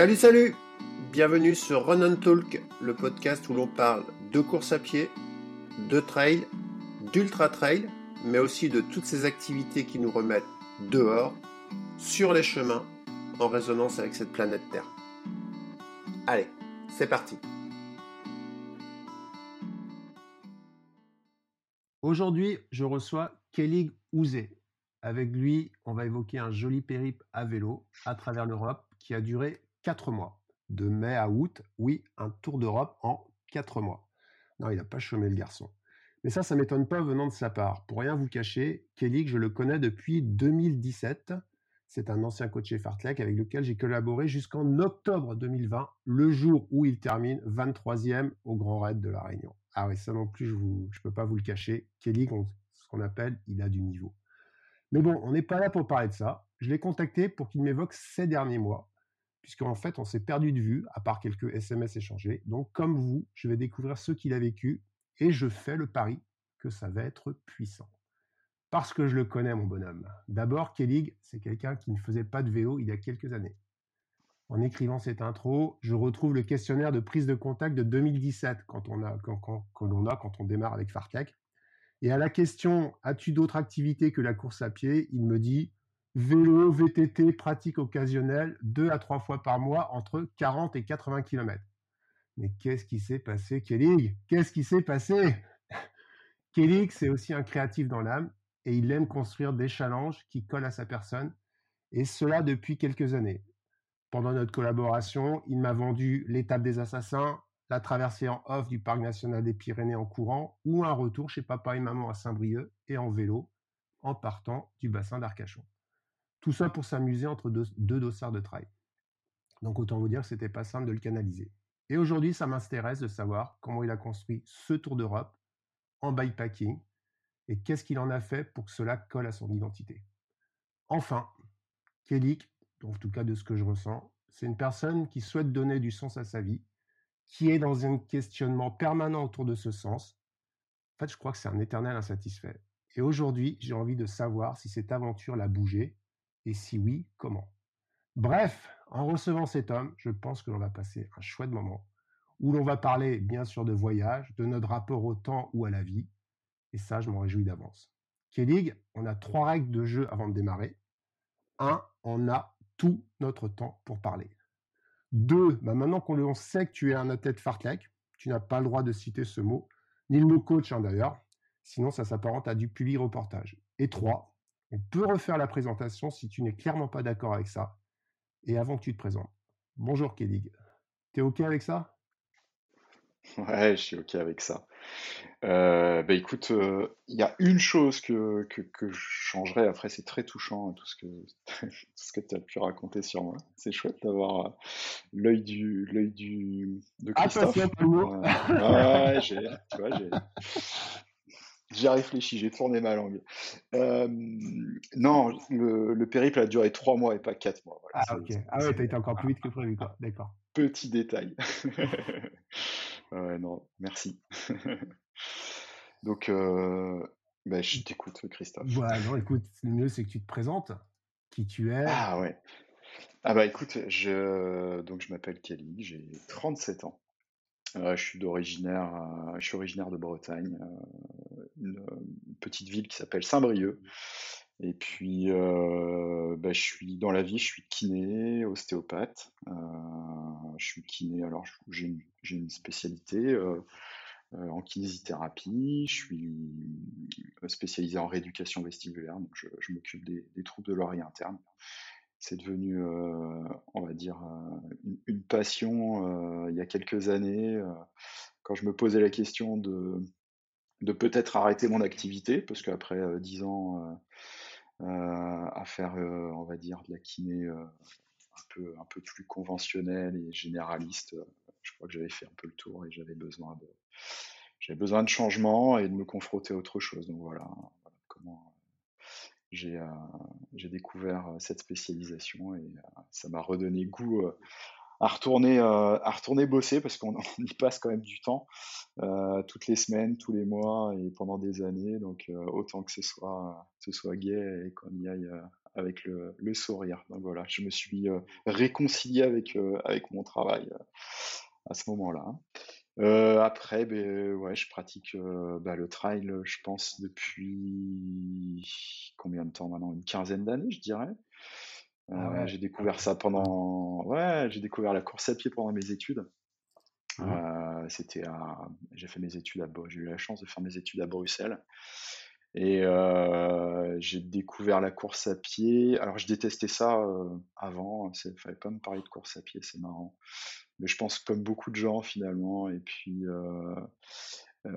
Salut, salut Bienvenue sur Run and Talk, le podcast où l'on parle de course à pied, de trail, d'ultra trail, mais aussi de toutes ces activités qui nous remettent dehors, sur les chemins, en résonance avec cette planète Terre. Allez, c'est parti Aujourd'hui, je reçois Kelly Ouzé. Avec lui, on va évoquer un joli périple à vélo à travers l'Europe qui a duré 4 mois. De mai à août, oui, un tour d'Europe en 4 mois. Non, il n'a pas chômé le garçon. Mais ça, ça m'étonne pas venant de sa part. Pour rien vous cacher, Kelly, je le connais depuis 2017. C'est un ancien coach Fartlek avec lequel j'ai collaboré jusqu'en octobre 2020, le jour où il termine 23e au Grand Raid de la Réunion. Ah oui, ça non plus, je ne peux pas vous le cacher. Kelly, ce qu'on appelle, il a du niveau. Mais bon, on n'est pas là pour parler de ça. Je l'ai contacté pour qu'il m'évoque ces derniers mois puisqu'en fait, on s'est perdu de vue, à part quelques SMS échangés. Donc, comme vous, je vais découvrir ce qu'il a vécu, et je fais le pari que ça va être puissant. Parce que je le connais, mon bonhomme. D'abord, Kellig, c'est quelqu'un qui ne faisait pas de vélo il y a quelques années. En écrivant cette intro, je retrouve le questionnaire de prise de contact de 2017, quand on a, quand, l'on a quand on démarre avec Fartlek. Et à la question As-tu d'autres activités que la course à pied? Il me dit Vélo, VTT, pratique occasionnelle, deux à trois fois par mois, entre 40 et 80 km. Mais qu'est-ce qui s'est passé, Kelly? Qu'est-ce qui s'est passé? Kelly, c'est aussi un créatif dans l'âme et il aime construire des challenges qui collent à sa personne, et cela depuis quelques années. Pendant notre collaboration, il m'a vendu l'étape des assassins, la traversée en off du parc national des Pyrénées en courant, ou un retour chez papa et maman à Saint-Brieuc et en vélo, en partant du bassin d'Arcachon. Tout ça pour s'amuser entre deux, dossards de trail. Donc autant vous dire que c'était pas simple de le canaliser. Et aujourd'hui, ça m'intéresse de savoir comment il a construit ce tour d'Europe en bikepacking et qu'est-ce qu'il en a fait pour que cela colle à son identité. Enfin, Kelly, en tout cas de ce que je ressens, c'est une personne qui souhaite donner du sens à sa vie, qui est dans un questionnement permanent autour de ce sens. En fait, je crois que c'est un éternel insatisfait. Et aujourd'hui, j'ai envie de savoir si cette aventure l'a bougé et si oui, comment? Bref, en recevant cet homme, je pense que l'on va passer un chouette moment où l'on va parler bien sûr de voyage, de notre rapport au temps ou à la vie, et ça, je m'en réjouis d'avance. Kelly, on a trois règles de jeu avant de démarrer. Un, on a tout notre temps pour parler. Deux, bah maintenant qu'on sait que tu es un athlète fartlek, tu n'as pas le droit de citer ce mot, ni le mot coach hein, d'ailleurs, sinon ça s'apparente à du public reportage. Et trois, on peut refaire la présentation si tu n'es clairement pas d'accord avec ça. Et avant que tu te présentes. Bonjour Kedig. T'es OK avec ça? Ouais, je suis OK avec ça. Euh, bah écoute, euh, il y a une chose que, que, je changerais, après c'est très touchant hein, tout ce que, ce que tu as pu raconter sur moi. C'est chouette d'avoir euh, l'œil du, l'œil du, de Christophe. Ah, ouais, j'ai, tu vois, j'ai, j'ai réfléchi, j'ai tourné ma langue. Euh, non, le, périple a duré trois mois et pas quatre mois. ah, ok. Ah ouais, t'as été encore plus vite que prévu, quoi. D'accord. Petit détail. ouais, non, merci. Donc, euh, bah, je t'écoute, Christophe. Ouais, non, écoute, le mieux, c'est que tu te présentes, qui tu es. Ah ouais. Ah bah écoute, je, donc je m'appelle Kelly, j'ai 37 ans. Euh, je suis euh, originaire de Bretagne, euh, une, petite ville qui s'appelle Saint-Brieuc. Et puis, bah, je suis dans la vie, je suis kiné, ostéopathe. je suis kiné, alors j'ai une, spécialité en kinésithérapie. Je suis spécialisé en rééducation vestibulaire, donc je, je m'occupe des, des, troubles de l'oreille interne c'est devenu, euh, on va dire, euh, une, passion euh, il y a quelques années, quand je me posais la question de, peut-être arrêter mon activité, parce qu'après dix ans à faire, on va dire, de la kiné un, peu, plus conventionnelle et généraliste, je crois que j'avais fait un peu le tour et j'avais besoin de, changement et de me confronter à autre chose. Donc j'ai j'ai découvert cette spécialisation et ça m'a redonné goût à retourner à retourner bosser parce qu'on y passe quand même du temps toutes les semaines, tous les mois et pendant des années. Donc autant que ce soit ce soit gai et qu'on y aille avec le, sourire. Donc voilà, je me suis réconcilié avec, avec mon travail à ce moment-là. Après, ben, ouais, je pratique bah, le trail, je pense, depuis combien de temps maintenant? Une quinzaine d'années, je dirais. Ah j'ai découvert ça pendant. Ouais, j'ai découvert la course à pied pendant mes études. Mmh. c'était à... J'ai fait mes études à. J'ai eu la chance de faire mes études à Bruxelles. Et j'ai découvert la course à pied. Alors, je détestais ça avant. Il ne fallait pas me parler de course à pied, c'est marrant. Mais je pense comme beaucoup de gens finalement. Et puis,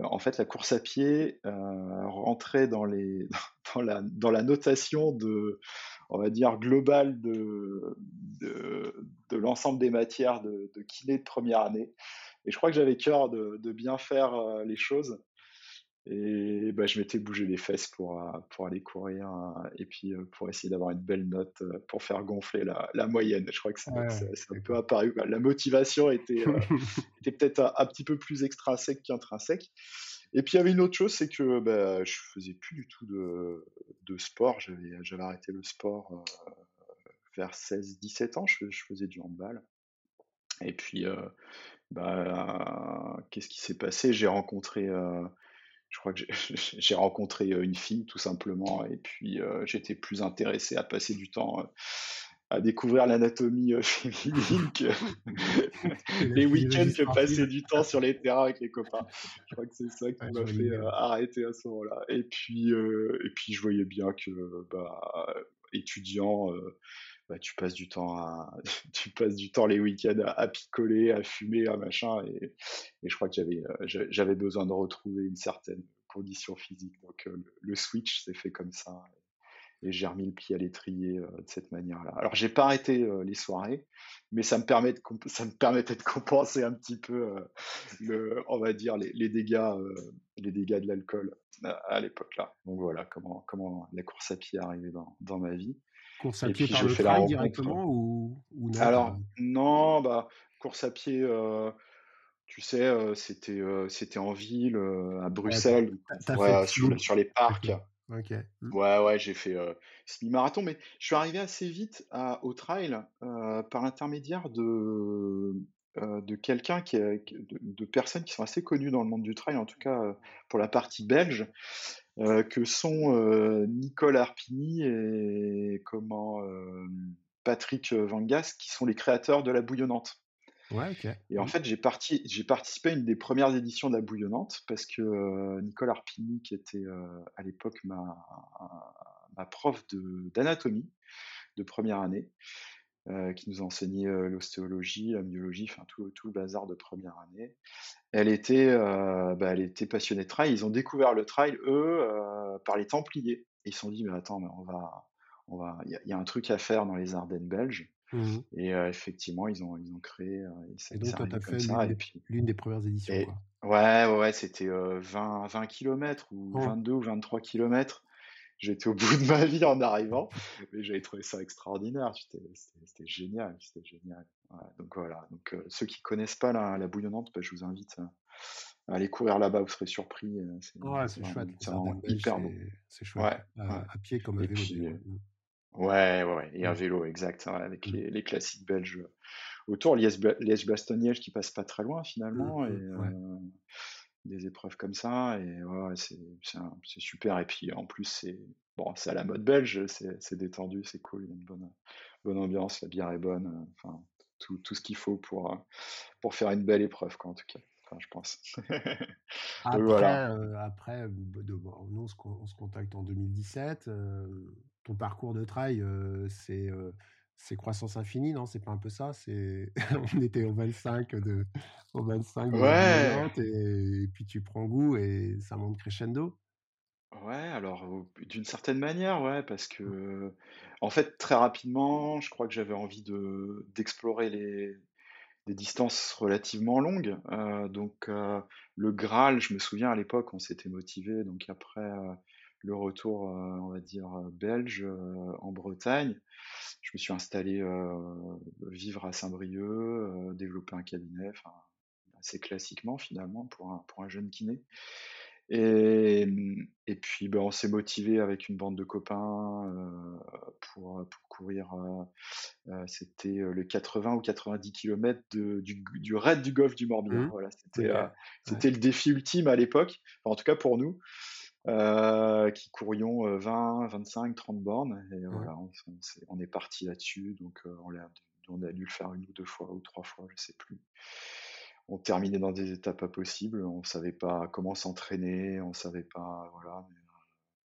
en fait, la course à pied rentrait dans, les, dans, la, notation de, on va dire, globale de, de, l'ensemble des matières de, de kiné de première année. Et je crois que j'avais cœur de, bien faire les choses. Et bah, je m'étais bougé les fesses pour, euh, pour aller courir euh, et puis euh, pour essayer d'avoir une belle note pour faire gonfler la, la moyenne. Je crois que c'est un peu apparu. La motivation était, était peut-être un, petit peu plus extrinsèque qu'intrinsèque. Et puis il y avait une autre chose, c'est que bah, je faisais plus du tout de, de sport. J'avais arrêté le sport vers 16-17 ans. Je, je, faisais du handball. Et puis, bah, qu'est-ce qui s'est passé? J'ai rencontré je crois que j'ai rencontré une fille tout simplement et puis j'étais plus intéressé à passer du temps à découvrir l'anatomie féminine que les week-ends que passer du temps sur les terrains avec les copains. Je crois que c'est ça qui m'a fait arrêter à ce moment-là. Et puis et puis je voyais bien que bah, étudiant bah, tu passes du temps tu passes du temps les week-ends à, picoler, à fumer, à machin, et, et je crois que j'avais, euh, j'avais besoin de retrouver une certaine condition physique. Donc euh, le switch s'est fait comme ça, et j'ai remis le pied à l'étrier euh, de cette manière-là. Alors j'ai pas arrêté les soirées, mais ça me permet de ça me permettait de compenser un petit peu le, on va dire les, les dégâts, les dégâts de l'alcool à, l'époque là. Donc voilà comment comment la course à pied est arrivée dans, dans ma vie. Course à pied par le trail directement ou, non Alors, non, bah, course à pied, euh, tu sais, euh, c'était euh, c'était en ville, à Bruxelles, sur, les parcs. Mmh. Ouais, ouais, j'ai fait semi-marathon, mais je suis arrivé assez vite à, au trail par l'intermédiaire de, de quelqu'un qui est, de, de, personnes qui sont assez connues dans le monde du trail, en tout cas pour la partie belge, euh, que sont euh, Nicole Arpini et comment euh, Patrick Vangas, qui sont les créateurs de la bouillonnante. Ouais. Et en fait, j'ai, j'ai participé à une des premières éditions de la bouillonnante parce que Nicole Arpini, qui était à l'époque ma, ma prof d'anatomie de première année, euh, qui nous enseignait euh, l'ostéologie, la myologie, enfin tout, tout, le bazar de première année. Elle était, euh, bah, elle était passionnée de trail. Ils ont découvert le trail, eux, par les Templiers. Et ils se sont dit, mais attends, mais on va, on va, il y, a un truc à faire dans les Ardennes belges. Mmh et effectivement, ils ont, ils ont créé. et, donc, toi, as fait l'une des, premières éditions. Ouais, ouais, ouais c'était 20, 20 km ou 22 ou 23 km j'étais au bout de ma vie en arrivant, mais j'avais trouvé ça extraordinaire. C'était génial, c'était génial. donc voilà. Donc euh, ceux qui connaissent pas la, la bouillonnante, bah, je vous invite à aller courir là-bas. Vous serez surpris. Euh, ouais, c'est chouette. C'est hyper beau. C'est chouette. À, pied comme à vélo. Euh, ouais, ouais, et à vélo, exact. avec mmh. les, classiques belges autour. Liège-Bastogne-Liège qui passe pas très loin finalement. Mmh, mmh, et, des épreuves comme ça. Et ouais, c'est super. Et puis en plus, c'est bon, à la mode belge, c'est détendu, c'est cool, il y a une bonne, bonne ambiance, la bière est bonne, enfin, tout, tout ce qu'il faut pour, pour faire une belle épreuve, quoi, en tout cas. Enfin, je pense. après, voilà. euh, après bon, nous, on se, on se, contacte en 2017. Euh, ton parcours de trail, euh, c'est c'est croissance infinie, non? C'est pas un peu ça? C'est on était au 25 de au 25 de ouais. et, puis tu prends goût et ça monte crescendo. Ouais, alors d'une certaine manière, ouais, parce que en fait très rapidement, je crois que j'avais envie de d'explorer les des distances relativement longues. Euh, donc euh, le Graal, je me souviens à l'époque, on s'était motivé. Donc après euh, le retour, on va dire belge en Bretagne, je me suis installé euh, vivre à Saint-Brieuc, euh, développer un cabinet, assez classiquement finalement pour un, pour un jeune kiné. Et, et puis, ben, on s'est motivé avec une bande de copains pour, pour courir. c'était le 80 ou 90 km de, du, du raid du golfe du Morbihan. Mmh. Voilà, c'était c'était le défi ultime à l'époque, en tout cas pour nous. Qui courions 20, 25, 30 bornes. Et voilà, on, on, est, parti là-dessus. Donc, on, a, on a dû le faire une ou deux fois ou trois fois, je sais plus on terminait dans des étapes pas possibles. On savait pas comment s'entraîner, on savait pas, voilà. Euh,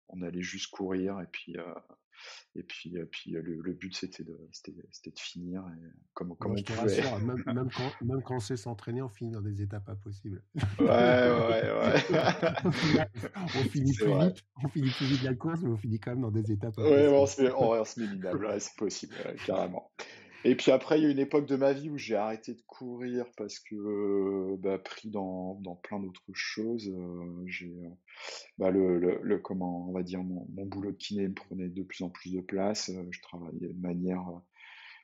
on allait juste courir et puis euh, et puis, puis le, but c'était de, c'était, de finir. Et comme, comme rassure, même, même, quand, même quand on sait s'entraîner, on finit dans des étapes pas possibles. Ouais, ouais, ouais. on, finit plus vite, on finit plus vite la course, mais on finit quand même dans des étapes. Ouais, on se met, on, se met minable, c'est possible, carrément. Et puis après, il y a une époque de ma vie où j'ai arrêté de courir parce que, euh, bah, pris dans, plein d'autres choses, euh, j'ai, euh, bah, le, comment, on va dire, mon, boulot de kiné me prenait de plus en plus de place. je travaillais de manière,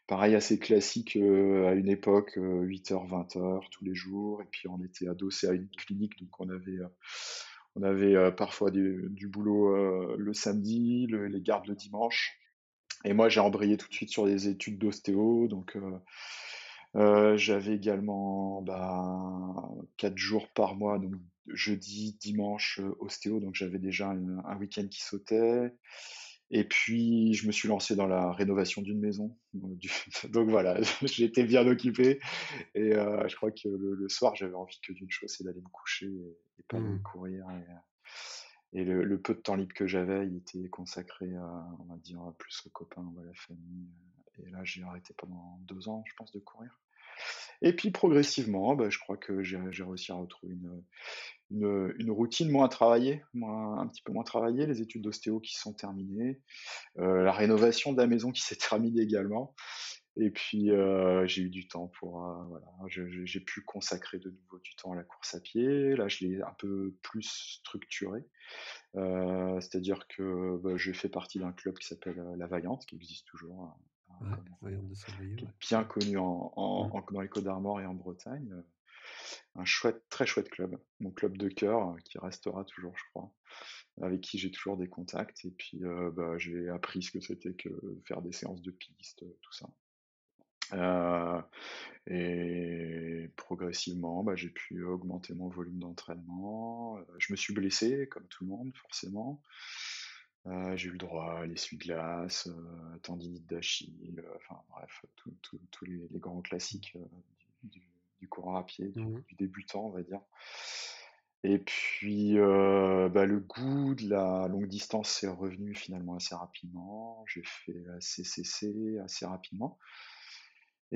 pareil, assez classique à une époque, 8h, 20h tous les jours. Et puis on était adossé à une clinique, donc on avait, on avait parfois du boulot le samedi, les gardes le dimanche. Et moi, j'ai embrayé tout de suite sur des études d'ostéo. Donc, euh, euh, j'avais également bah, 4 jours par mois, donc jeudi, dimanche, euh, ostéo. Donc, j'avais déjà un, week-end qui sautait. Et puis, je me suis lancé dans la rénovation d'une maison. Donc voilà, j'étais bien occupé. Et je crois que le, soir, j'avais envie que d'une chose, c'est d'aller me coucher et, pas de mmh. courir. Et, et le, peu de temps libre que j'avais, il était consacré à, on va dire, plus aux copains ou à la famille. Et là, j'ai arrêté pendant deux ans, je pense, de courir. Et puis progressivement, bah, je crois que j'ai réussi à retrouver une, une, routine moins travaillée, moins, un petit peu moins travaillée, les études d'ostéo qui sont terminées, euh, la rénovation de la maison qui s'est terminée également. Et puis euh, j'ai eu du temps pour euh, voilà, j'ai pu consacrer de nouveau du temps à la course à pied. Là, je l'ai un peu plus structuré, euh, c'est-à-dire que bah, je fais partie d'un club qui s'appelle La Vaillante, qui existe toujours, de bien connu en, en, dans les Côtes d'Armor et en Bretagne. Un chouette, très chouette club, mon club de cœur qui restera toujours, je crois avec qui j'ai toujours des contacts. Et puis, bah, j'ai appris ce que c'était que faire des séances de piste, tout ça. Euh, et progressivement, bah, j'ai pu augmenter mon volume d'entraînement. Euh, je me suis blessé, comme tout le monde, forcément. Euh, j'ai eu le droit à l'essuie-glace, tendinite d'Achille, enfin bref, tous les, grands classiques du, courant à pied, mmh du, débutant, on va dire. Et puis, bah, le goût de la longue distance est revenu finalement assez rapidement. J'ai fait la CCC assez rapidement.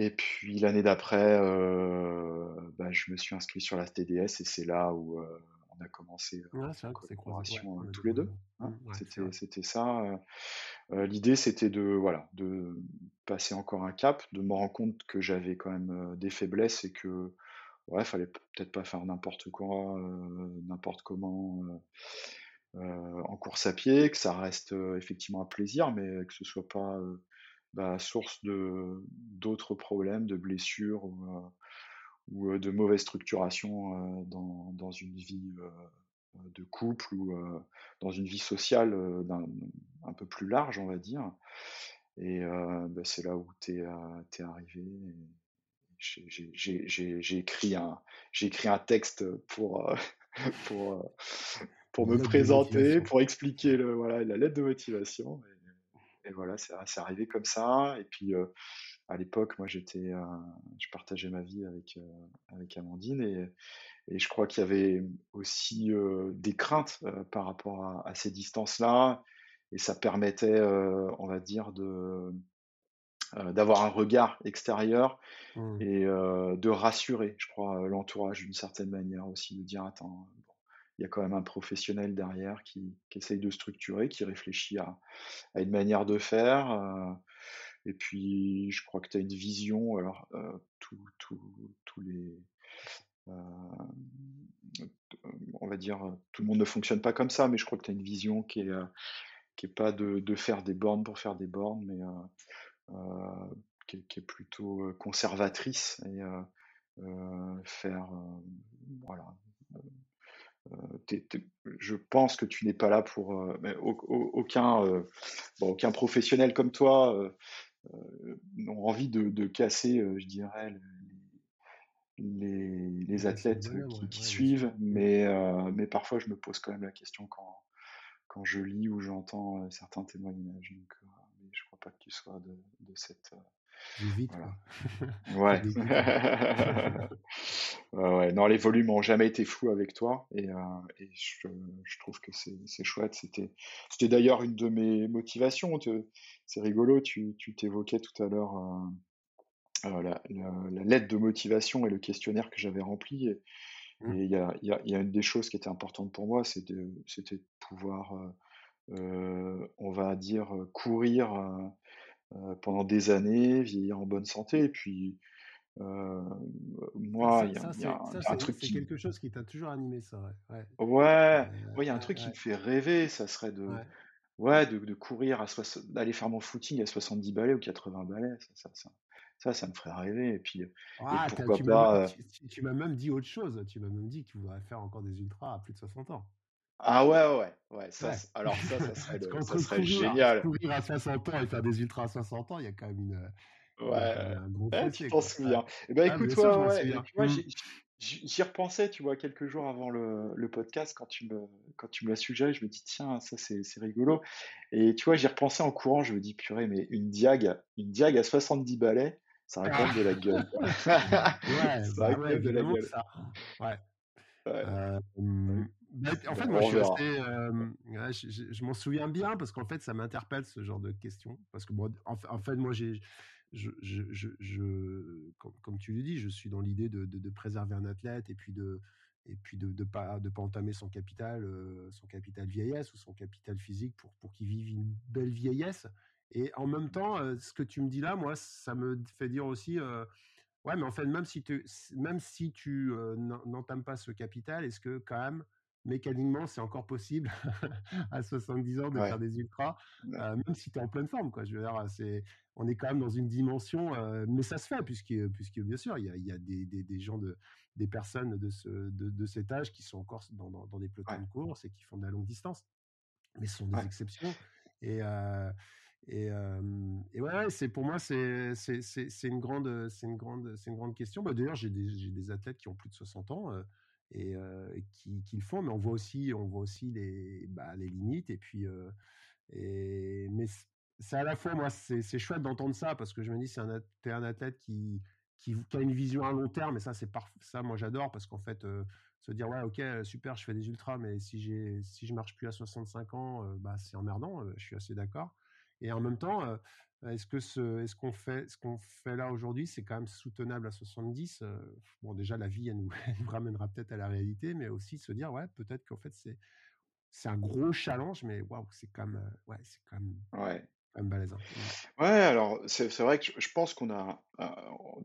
Et puis l'année d'après, euh, bah, je me suis inscrit sur la TDS et c'est là où euh, on a commencé euh, la collaboration tous les deux. Hein. C'était ça. L'idée, c'était de voilà de passer encore un cap, de me rendre compte que j'avais quand même des faiblesses et que ouais, fallait peut-être pas faire n'importe quoi, n'importe comment. en course à pied, que ça reste effectivement un plaisir, mais que ce soit pas bah, source de d'autres problèmes, de blessures ou, euh, de mauvaise structuration euh, dans, dans, une vie euh, de couple ou dans une vie sociale un, peu plus large, on va dire. Et bah, c'est là où tu es, es, arrivé. J'ai écrit, un, écrit un texte pour, pour, pour me présenter, pour expliquer le, voilà, la lettre de motivation et voilà, c'est arrivé comme ça. Et puis, euh, à l'époque, moi, j'étais, euh, je partageais ma vie avec, euh, avec Amandine et, et je crois qu'il y avait aussi des craintes par rapport à, ces distances-là. Et ça permettait, on va dire, de, d'avoir un regard extérieur mmh. et de rassurer, je crois, l'entourage d'une certaine manière aussi, de dire, attends, il y a quand même un professionnel derrière qui, essaye de structurer, qui réfléchit à, une manière de faire. Euh, et puis, je crois que tu as une vision. Alors, euh, tous les. Euh, on va dire, tout le monde ne fonctionne pas comme ça, mais je crois que tu as une vision qui est, qui est pas de, faire des bornes pour faire des bornes, mais qui est, plutôt conservatrice et faire voilà je pense que tu n'es pas là pour aucun, aucun professionnel comme toi ont envie de, casser, je dirais, les, les athlètes qui, suivent, mais, mais parfois je me pose quand même la question quand, quand je lis ou j'entends certains témoignages. Donc, je crois pas que tu sois de, de cette, Vite, Ouais. ouais. Non, les volumes ont jamais été fous avec toi et, euh, et je, je, trouve que c'est chouette. C'était c'était d'ailleurs une de mes motivations. C'est rigolo, tu t'évoquais tout à l'heure euh, euh, la, la, lettre de motivation et le questionnaire que j'avais rempli. Et mmh. il y, a, y, a, y, a, une des choses qui était importante pour moi, c'était de pouvoir, on va dire, courir pendant des années, vieillir en bonne santé. Et puis, euh, moi, il y a, un truc qui... quelque chose qui t'a toujours animé, ça, ouais. Ouais, il y a un truc qui me fait rêver, ça serait de, ouais. de, de, courir à d'aller faire mon footing à 70 balais ou 80 balais, ça, ça, ça, ça, me ferait rêver. Et puis, pourquoi tu pas. Tu, m'as même dit autre chose, tu m'as même dit que tu voudrais faire encore des ultras à plus de 60 ans. Ah ouais, ouais, ouais. Ça, Alors ça, ça serait, ça serait génial. Courir à 60 ans et faire des ultras à 60 ans, il y a quand même une. Ouais, un gros ouais tu t'en souviens. Eh ben, ah, écoute, toi, ouais, mmh. j'y repensais, tu vois, quelques jours avant le, le, podcast, quand tu me, quand tu me l'as suggéré, je me dis, tiens, ça, c'est rigolo. Et tu vois, j'y repensais en courant, je me dis, purée, mais une diag, une diag à 70 balais, ça raconte de la gueule. ouais, ça bah ouais, de la gueule. Ça. Ouais. ouais. Euh, bah, en fait, moi, je suis assez. je, m'en souviens bien parce qu'en fait, ça m'interpelle ce genre de questions. Parce que, bon, en, fait, moi, j'ai. Je, comme, tu le dis, je suis dans l'idée de, de, préserver un athlète et puis de et puis de ne pas de pas entamer son capital son capital vieillesse ou son capital physique pour pour qu'il vive une belle vieillesse et en même temps ce que tu me dis là moi ça me fait dire aussi ouais mais en fait même si tu même si tu n'entames pas ce capital est-ce que quand même mécaniquement, c'est encore possible à 70 ans de faire des ultras, euh, même si tu es en pleine forme. Quoi. Je veux dire, c'est, on est quand même dans une dimension, euh, mais ça se fait, puisque, puisque bien sûr, il y a, y a des, des, des, gens, de, des personnes de, ce, de, de, cet âge qui sont encore dans, dans, des pelotons de course et qui font de la longue distance. Mais ce sont des exceptions. Et, euh, et, et, ouais, c'est pour moi c'est c'est une grande c'est une grande c'est une grande question. Bah, D'ailleurs, j'ai des, des athlètes qui ont plus de 60 ans et, qui, qui, le font, mais on voit aussi, on voit aussi les, bah, les limites. Et puis, et, mais c'est à la fois, moi, c'est chouette d'entendre ça parce que je me dis, c'est un, es un athlète qui, qui, a une vision à long terme. Et ça, c'est ça, moi, j'adore parce qu'en fait, se dire, ouais, ok, super, je fais des ultras, mais si j'ai, si je marche plus à 65 ans, bah, c'est emmerdant. je suis assez d'accord. Et en même temps, est-ce que ce, est-ce qu'on fait, ce qu'on fait là aujourd'hui, c'est quand même soutenable à 70 Bon, déjà la vie, elle nous, ramènera peut-être à la réalité, mais aussi se dire, ouais, peut-être qu'en fait c'est, c'est un gros challenge, mais waouh, c'est quand même, ouais, c'est quand même, ouais. quand même balèze. Ouais, alors c'est, c'est vrai que je pense qu'on a,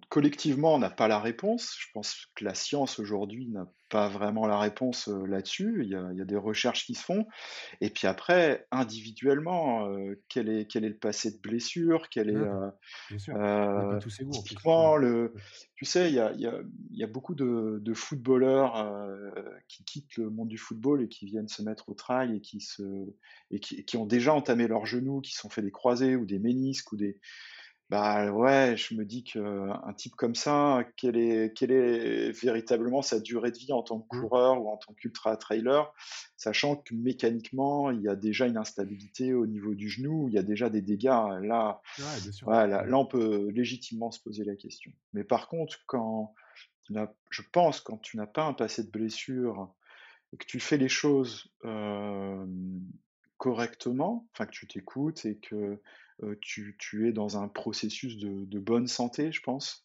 collectivement, on n'a pas la réponse. Je pense que la science aujourd'hui n'a pas vraiment la réponse là-dessus. Il y a, il y a des recherches qui se font. Et puis après, individuellement, quel, est, quel est le passé de blessure? Quel est euh, typiquement le Tu sais, il y a, il y a, il y a beaucoup de, de footballeurs qui quittent le monde du football et qui viennent se mettre au trail et qui se et qui, qui ont déjà entamé leurs genoux, qui sont fait des croisés ou des ménisques ou des bah ouais, je me dis qu'un type comme ça, quelle est, quelle est véritablement sa durée de vie en tant que mmh. coureur ou en tant qu'ultra-trailer, sachant que mécaniquement, il y a déjà une instabilité au niveau du genou, il y a déjà des dégâts. Là, là, on peut légitimement se poser la question. Mais par contre, quand je pense, quand tu n'as pas un passé de blessure et que tu fais les choses correctement, enfin que tu t'écoutes et que tu, tu, es dans un processus de, bonne santé, je pense,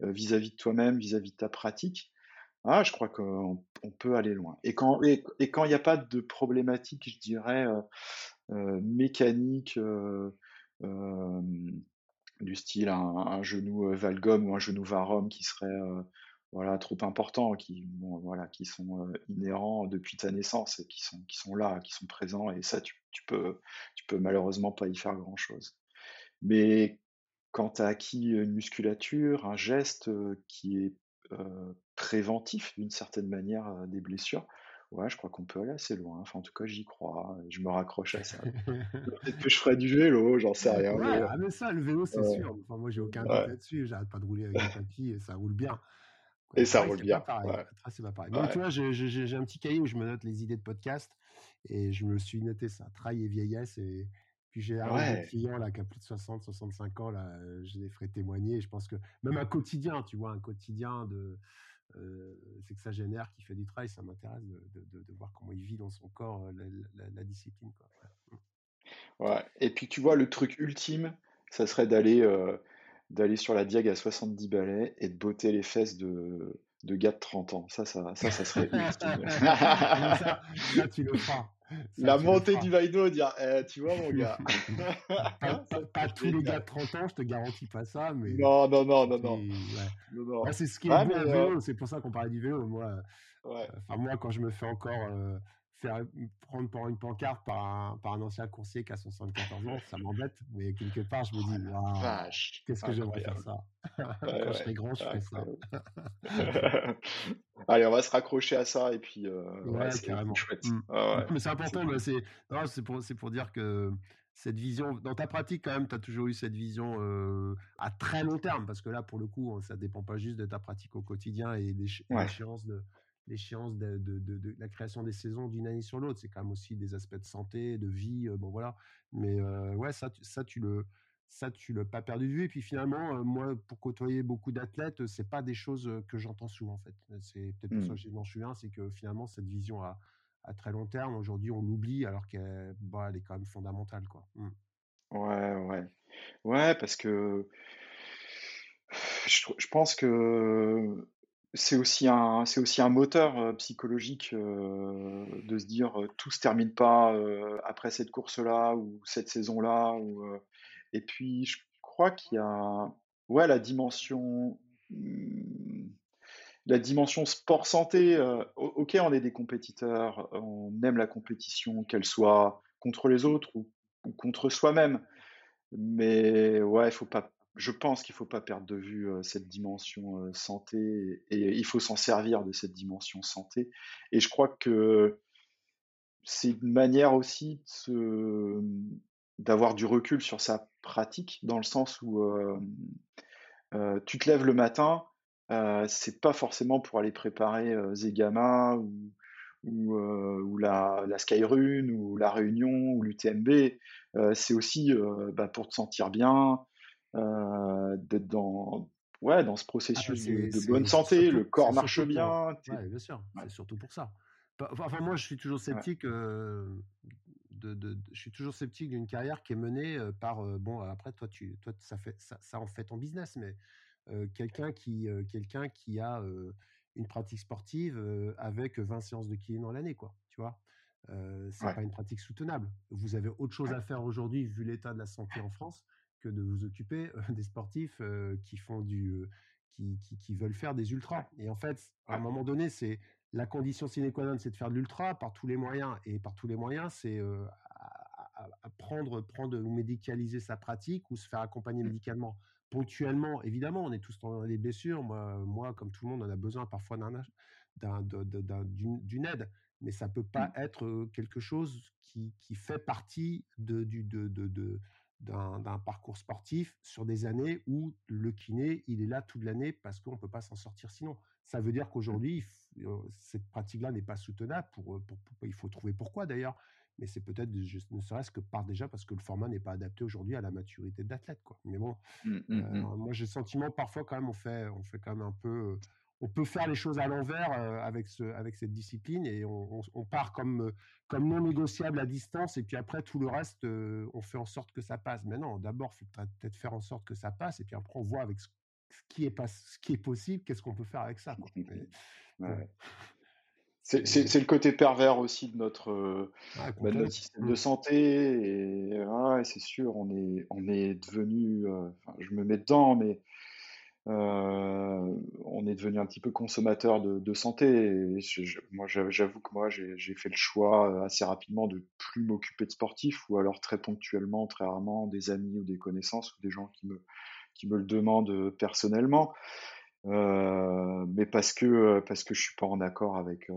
vis-à-vis de toi-même, vis-à-vis de ta pratique. Ah, je crois qu'on on peut aller loin. Et quand et, quand il n'y a pas de problématique, je dirais mécanique du style un, un genou valgum ou un genou varum qui serait voilà, trop importants, qui, bon, voilà, qui sont inhérents depuis ta naissance et qui sont, qui sont là, qui sont présents, et ça, tu, tu peux, tu peux malheureusement pas y faire grand-chose. Mais quand tu as acquis une musculature, un geste qui est préventif d'une certaine manière des blessures, ouais, je crois qu'on peut aller assez loin. Enfin, en tout cas, j'y crois. Je me raccroche à ça. Peut-être que je ferai du vélo, j'en sais rien. Ouais, mais... Ah, mais ça, le vélo, c'est sûr. Enfin, moi, j'ai aucun doute là-dessus. J'arrête pas de rouler avec des tapis et ça roule bien. Et ça roule bien. C'est pas pareil. Mais tu vois, j'ai un petit cahier où je me note les idées de podcast et je me suis noté ça, trail et vieillesse. Et puis j'ai un client là qui a plus de 60, 65 ans, là, je les ferai témoigner. je pense que même un quotidien, tu vois, un quotidien de. génère qui fait du trail, ça m'intéresse de, de, voir comment il vit dans son corps la, discipline. Quoi. Ouais. Et puis tu vois, le truc ultime, ça serait d'aller d'aller sur la diag à 70 balais et de botter les fesses de, de gars de 30 ans. Ça, ça, ça, ça serait ultime. ça, tu le feras. la montée du Vaino, dire eh, Tu vois, mon gars. pas, tous les gars de 30 ans, je te garantis pas ça. Mais non, non, non, non. non. Ouais. c'est ce qui est ouais, vélo. Euh, c'est pour ça qu'on parlait du vélo. Moi, ouais. enfin, moi quand je me fais encore. Euh, faire prendre pour une pancarte par un, par un ancien coursier qui a 74 ans, ça m'embête, mais quelque part, je me dis, oh qu'est-ce que j'aimerais faire ça? Quand je serai grand, je ferai ça. Allez, on va se raccrocher à ça et puis euh, ouais, carrément. Chouette. Mmh. mais c'est important, c'est pour, pour dire que cette vision, dans ta pratique quand même, tu as toujours eu cette vision euh, à très long terme, parce que là, pour le coup, ça dépend pas juste de ta pratique au quotidien et des échéances de, l'échéance de, de, de, la création des saisons d'une année sur l'autre. C'est quand même aussi des aspects de santé, de vie, euh, bon voilà. Mais euh, ouais, ça, ça tu le ça tu l'as pas perdu de vue. Et puis finalement, euh, moi, pour côtoyer beaucoup d'athlètes, c'est pas des choses que j'entends souvent en fait. C'est peut-être pour ça mmh. que j'en suis un, c'est que finalement cette vision à, à très long terme, aujourd'hui, on l'oublie alors qu'elle bah, elle est quand même fondamentale, quoi. Mmh. Ouais, ouais, ouais, parce que je, je pense que c'est aussi un, c'est aussi un moteur euh, psychologique euh, de se dire euh, tout se termine pas après cette course-là ou cette saison-là. Ou, et puis je crois qu'il y a ouais la dimension hmm, la dimension sport santé. ok, on est des compétiteurs, on aime la compétition, qu'elle soit contre les autres ou, ou contre soi-même. Mais ouais, il faut pas je pense qu'il ne faut pas perdre de vue cette dimension santé et, il faut s'en servir de cette dimension santé. Et je crois que c'est une manière aussi d'avoir du recul sur sa pratique, dans le sens où tu te lèves le matin, c'est pas forcément pour aller préparer Zegama ou, ou, la, la, Skyrun ou la Réunion ou l'UTMB, c'est aussi bah, pour te sentir bien, euh, d'être dans, ouais, dans ce ah, processus de, bonne santé, le corps marche bien. Ouais, bien sûr, c'est surtout pour ça. Enfin, moi, je suis toujours sceptique. Euh, de, de, je suis toujours sceptique d'une carrière qui est menée euh, par bon après toi tu toi ça fait ça, ça en fait ton business mais quelqu'un qui quelqu'un qui a une pratique sportive avec 20 séances de kiné dans l'année quoi tu vois? C'est pas une pratique soutenable vous avez autre chose à faire aujourd'hui vu l'état de la santé en France que de vous occuper des sportifs qui font du qui, qui, veulent faire des ultras. Et en fait, à un moment donné, c'est la condition sine qua non, c'est de faire de l'ultra par tous les moyens. Et par tous les moyens, c'est à, prendre, prendre ou médicaliser sa pratique ou se faire accompagner mmh. médicalement. Ponctuellement, évidemment, on est tous dans des blessures. Moi, moi, comme tout le monde, on a besoin parfois d'une aide. Mais ça peut pas mmh. être quelque chose qui, qui fait partie de, du, de, de d'un parcours sportif sur des années où le kiné, il est là toute l'année parce qu'on ne peut pas s'en sortir sinon. Ça veut dire qu'aujourd'hui, euh, cette pratique-là n'est pas soutenable. Pour, pour, il faut trouver pourquoi d'ailleurs, mais c'est peut-être ne serait-ce que par déjà parce que le format n'est pas adapté aujourd'hui à la maturité de l'athlète. Mais bon, mmh, mmh, euh, mmh. moi j'ai le sentiment parfois quand même on fait, on fait quand même un peu on peut faire les choses à l'envers euh, avec, ce, avec cette discipline et on, part comme, comme non négociable à distance et puis après tout le reste, euh, on fait en sorte que ça passe. Mais non, d'abord, il faut peut-être faire en sorte que ça passe et puis après on voit avec ce, qui, est pas, ce qui est possible, qu'est-ce qu'on peut faire avec ça. C'est le côté pervers aussi de notre, euh, bah, notre système de mmh. santé. Et c'est sûr, on est, on est devenu, je me mets dedans, mais euh, on est devenu un petit peu consommateur de, santé. moi, j'avoue que moi, j'ai fait le choix euh, assez rapidement de plus m'occuper de sportifs, ou alors très ponctuellement, très rarement, des amis ou des connaissances ou des gens qui me, qui me le demandent euh, personnellement. Euh, mais parce que parce que je suis pas en accord avec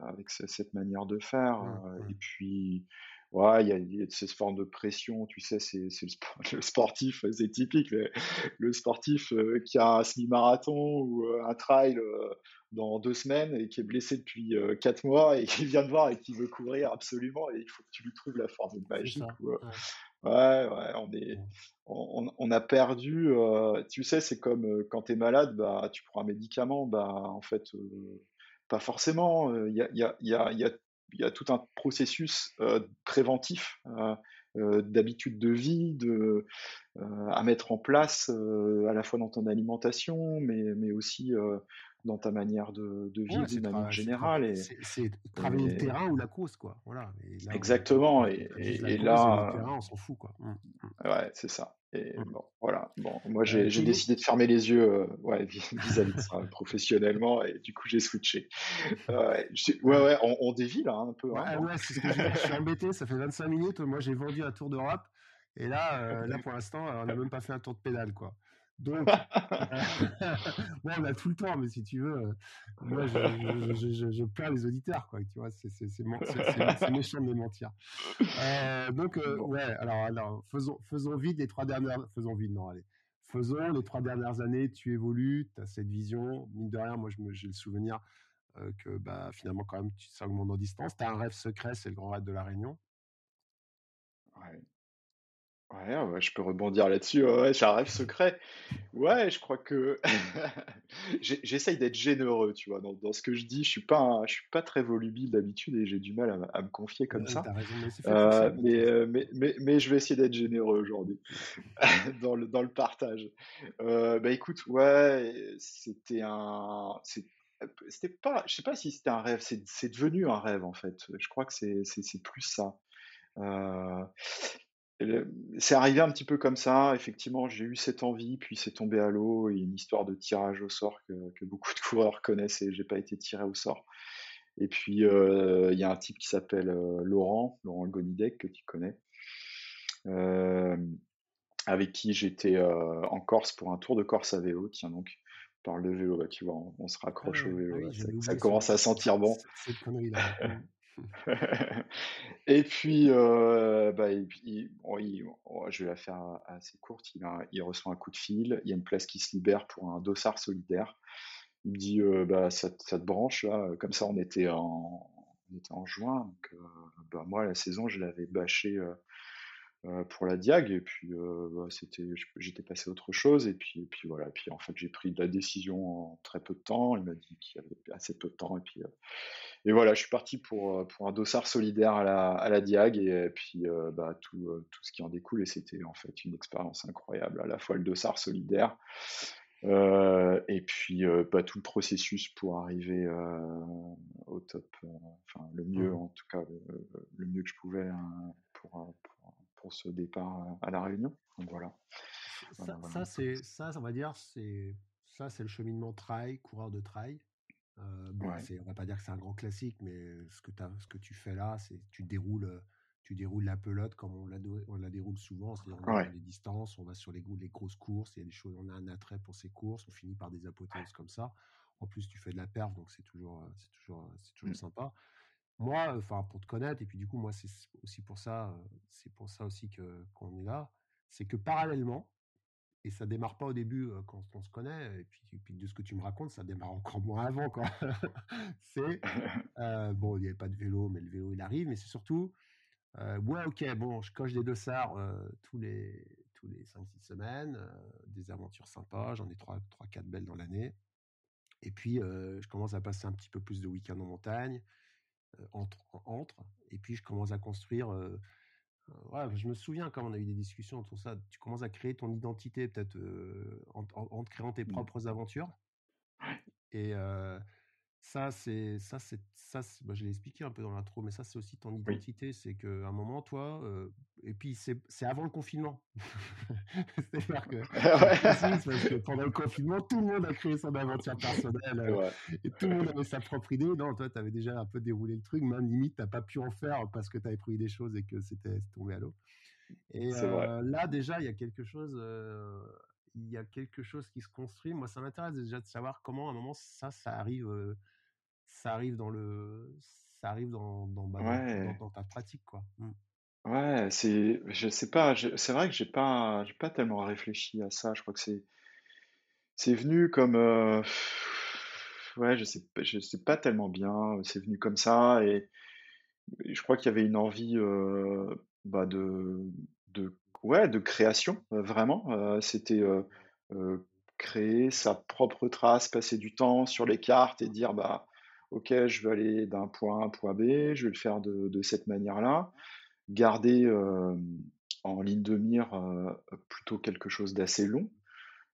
avec cette manière de faire. Mmh, Et puis Ouais, il y a, y a cette forme de pression, tu sais, c'est le, sport- le sportif, c'est typique, le, le sportif euh, qui a un semi-marathon ou euh, un trail euh, dans deux semaines et qui est blessé depuis euh, quatre mois et qui vient de voir et qui veut courir absolument et il faut que tu lui trouves la formule magique. ou, Ouais. ouais, ouais, on est, on, a perdu, tu sais, c'est comme quand tu es malade, bah, tu prends un médicament, bah, en fait, pas forcément. Il y a, y a, il y a, il y a il y a tout un processus euh, préventif euh, euh, d'habitude de vie, à mettre en place à la fois dans ton alimentation, mais, aussi dans ta manière de, de Ouais, vivre d'une manière c'est générale. Et, c'est- travailler le terrain ou la cause, quoi. Voilà. Et là, exactement. on Et, là, terrain, on s'en fout, quoi. Mmh, Ouais, c'est ça. Et mmh. bon, voilà. Bon, moi, Euh, j'ai décidé de fermer les yeux, euh, ouais, vis- vis-à-vis de ça, professionnellement, et du coup, j'ai switché. Ouais, ouais, Ouais. ouais, on, on dévie là un peu, Ouais, hein, ouais, c'est ce que je. Je suis embêté, ça fait 25 minutes. Moi, j'ai vendu un tour d'Europe. Et là, euh, là, pour l'instant, on n'a même pas fait un tour de pédale, quoi. Donc, ouais, on a tout le temps, mais si tu veux, euh, moi, je, je, je, les auditeurs, quoi. Tu vois, c'est méchant de me mentir. Euh, donc, euh, ouais, alors, alors faisons, faisons vite les trois dernières. Faisons vite, non, allez. Faisons les trois dernières années, tu évolues, tu as cette vision. Mine de rien, moi, j'ai le souvenir euh, que bah, finalement, quand même, tu ça augmente en distance. Tu as un rêve secret, c'est le grand raid de la Réunion. Ouais. Ouais, ouais, je peux rebondir là-dessus. Ouais, ouais, j'ai un rêve secret. Ouais, je crois que j'ai- j'essaye d'être généreux, tu vois, dans, dans ce que je dis. Je suis pas, un- je suis pas très volubile d'habitude et j'ai du mal à, m- à me confier comme ça. T'as raison, mais c'est fait pour ça, Euh, mais, euh, mais, mais, mais je vais essayer d'être généreux aujourd'hui dans le, dans le partage. Euh, bah écoute, ouais, c'était un, c'est- c'était pas, je sais pas si c'était un rêve, c'est c'est devenu un rêve en fait. Je crois que c'est c'est c'est plus ça. Euh, c'est arrivé un petit peu comme ça. Effectivement, j'ai eu cette envie, puis c'est tombé à l'eau et une histoire de tirage au sort que, que beaucoup de coureurs connaissent et j'ai pas été tiré au sort. Et puis euh, il y a un type qui s'appelle euh, Laurent, Laurent Gonidec que tu connais, euh, avec qui j'étais en Corse pour un tour de Corse à vélo. Tiens donc, on parle de vélo, bah, tu vois, on, on se Ah raccroche au ah vélo. oui, là. Ça, commence à sentir bon. cette. Et puis, euh, bah, bon, je vais la faire assez courte. Il, reçoit un coup de fil. Il y a une place qui se libère pour un dossard solidaire. Il me dit, euh, bah, ça, te- branche là. Comme ça, on était en, était en juin. Euh, bah, moi, la saison, je l'avais bâché euh, euh, pour la Diag. Et puis, euh, bah, c'était, j'étais passé à autre chose. Et puis, et puis voilà. Et puis, en fait, j'ai pris la décision en très peu de temps. Il m'a dit qu'il y avait assez peu de temps. Et puis, euh, et voilà, je suis parti pour, euh, pour un dossard solidaire à la, à la Diag et, euh, puis euh, bah, tout, euh, tout ce qui en découle. Et c'était en fait une expérience incroyable, à la fois le dossard solidaire euh, et puis euh, bah, tout le processus pour arriver euh, au top, euh, enfin le mieux Mm. en tout cas, le, le mieux que je pouvais hein, pour, euh, pour, pour ce départ euh, à La Réunion. Donc voilà. Ça, voilà. ça, c'est, ça, on va dire, c'est, ça, c'est le cheminement trail, coureur de trail. Euh, bon, Ouais, on va pas dire que c'est un grand classique, mais ce que, t'as- ce que tu fais là, c'est tu déroules, tu déroules la pelote comme on la, on la déroule souvent, c'est-à-dire on ouais, dans des distances, on va sur les, les grosses courses, il y a des choses, on a un attrait pour ces courses, on finit par des apothéoses comme ça. En plus, tu fais de la perf, donc c'est toujours, euh, c'est toujours, euh, c'est toujours mm, sympa. Moi, enfin, pour te connaître, et puis du coup, moi, c'est aussi pour ça, c'est pour ça aussi que qu'on est là, c'est que parallèlement, et ça démarre pas au début quand on se connaît, et puis, et puis de ce que tu me racontes, ça démarre encore moins avant, quoi. c'est, euh, bon, il n'y avait pas de vélo, mais le vélo, il arrive, mais c'est surtout, euh, ouais, ok, bon, je coche des dossards euh, tous les, tous les 5-6 semaines, des aventures sympas, j'en ai 3-4 belles dans l'année, et puis je commence à passer un petit peu plus de week-ends en montagne, entre, entre, et puis je commence à construire euh, je me souviens quand on a eu des discussions autour de ça. Tu commences à créer ton identité, peut-être euh, en, en- créant tes mm. propres aventures. Et euh, ça, c'est ça, c'est ça. bah, je l'ai expliqué un peu dans l'intro, mais ça, c'est aussi ton Oui. identité. C'est qu'à un moment, toi, euh, et puis c'est c'est avant le confinement. C'est-à-dire que parce pendant le confinement, tout le monde a créé son aventure personnelle euh, Ouais, et tout le monde avait sa propre idée. Non, toi, tu avais déjà un peu déroulé le truc. Même limite, tu pas pu en faire parce que tu avais prévu des choses et que c'était tombé à l'eau. Et euh, là, déjà, il y a quelque chose, qu'il y a quelque chose qui se construit. Moi, ça m'intéresse déjà de savoir comment à un moment ça, ça arrive, ça arrive dans le, ça arrive dans, dans, bah, dans, ta pratique, quoi. Mmh. Ouais, c'est, je sais pas, c'est vrai que j'ai pas, j'ai pas tellement réfléchi à ça. Je crois que c'est, c'est venu comme, ouais, je sais, je sais pas tellement bien. C'est venu comme ça et, je crois qu'il y avait une envie, bah, de, de, ouais, de création, vraiment. c'était créer sa propre trace, passer du temps sur les cartes et dire, bah, ok, je vais aller d'un point A à un point B, je vais le faire de, cette manière-là garder en ligne de mire plutôt quelque chose d'assez long.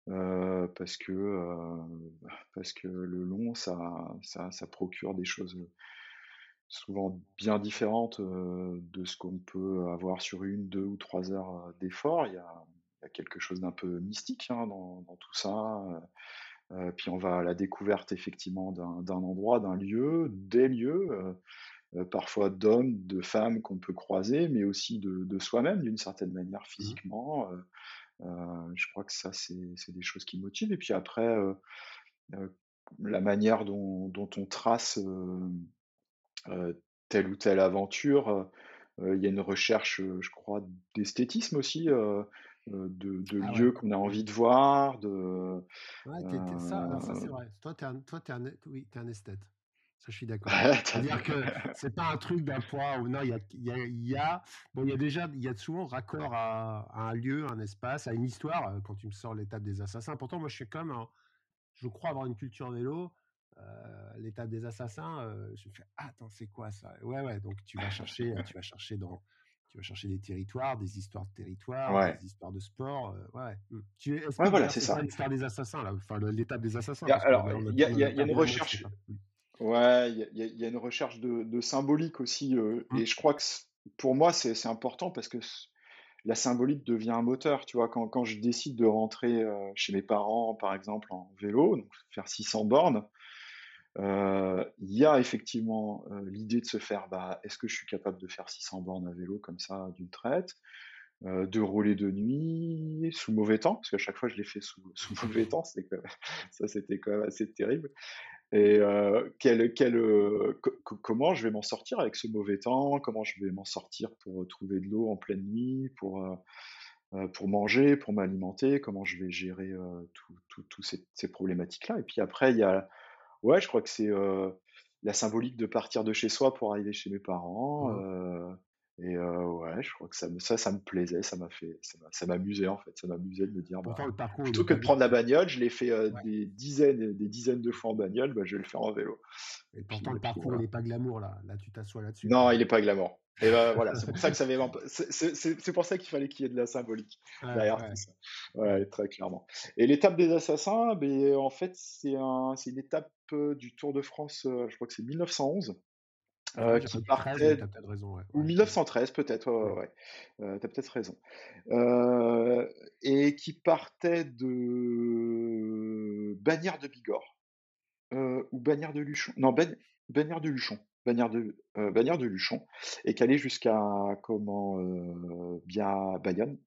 parce que le long ça procure des choses souvent bien différentes de ce qu'on peut avoir sur une, deux ou trois heures d'effort. Il y a, il y a quelque chose d'un peu mystique hein, dans, dans, tout ça. puis on va à la découverte effectivement d'un endroit, d'un lieu, des lieux. Euh, parfois d'hommes, de femmes qu'on peut croiser, mais aussi de, soi-même d'une certaine manière mmh physiquement. Euh, je crois que ça, c'est des choses qui motivent. Et puis après, la manière dont, on trace telle ou telle aventure, il y a une recherche, je crois, d'esthétisme aussi. de, ah lieux qu'on a envie de voir. De, ça, ça c'est vrai. Toi, tu es, es, un, oui, es un esthète. Ça, je suis d'accord. C'est-à-dire que c'est pas un truc d'un poids ou non, il y a, il y a, bon, il y a déjà, il y a souvent raccord à, un lieu, un espace, à une histoire. Euh, quand tu me sors l'étape des assassins, pourtant, moi, je suis comme, je crois avoir une culture vélo. Euh, l'étape des assassins, euh, je me fais, ah, attends, c'est quoi ça? Ouais, ouais. Donc tu vas chercher, tu vas chercher dans, tu vas chercher des territoires, des histoires de territoires, des histoires de sport. ouais. Mmh. Tu, est-ce que voilà, c'est ça. L'histoire des assassins, là, enfin l'étape des assassins. alors, il y, a une recherche. Ouais, il y, a une recherche de, symbolique aussi. Euh, mmh. Et je crois que pour moi, c'est important parce que la symbolique devient un moteur. Tu vois, quand, quand je décide de rentrer euh, chez mes parents, par exemple, en vélo, donc faire 600 bornes, euh, il y a effectivement l'idée de se faire bah, est-ce que je suis capable de faire 600 bornes à vélo comme ça d'une traite de rouler de nuit sous mauvais temps, parce qu'à chaque fois je l'ai fait sous, mauvais temps, ça c'était quand même assez terrible. Et euh, quel, quel, euh, comment je vais m'en sortir avec ce mauvais temps? Comment je vais m'en sortir pour trouver de l'eau en pleine nuit, pour, euh, pour manger, pour m'alimenter? Comment je vais gérer toutes tout, ces, ces problématiques-là? Et puis après, il y a, ouais, je crois que c'est la symbolique de partir de chez soi pour arriver chez mes parents. Mmh. Et ouais, je crois que ça, ça, ça me plaisait, ça m'a fait, ça m'amusait en fait, ça m'amusait de me dire, bah, plutôt que de prendre la bagnole, je l'ai fait des dizaines, des dizaines de fois en bagnole, bah, je vais le faire en vélo. Et pourtant le parcours, il n'est pas glamour là, là tu t'assois là-dessus. Non, il n'est pas glamour. Et ben voilà, c'est pour ça que ça c'est pour ça qu'il fallait qu'il y ait de la symbolique derrière tout ça. Ouais, très clairement. Et l'étape des assassins, ben, en fait, c'est un, une étape du Tour de France, je crois que c'est 1911. Euh, qui partait raison, ou 1913 peut-être, ouais, euh, t'as peut-être raison, euh, et qui partait de Bagnères de Bigorre ou Bagnères de Luchon, non Bagnères de Luchon, Bagnères de Bagnères de Luchon, et qui allait jusqu'à comment bien Bayonne.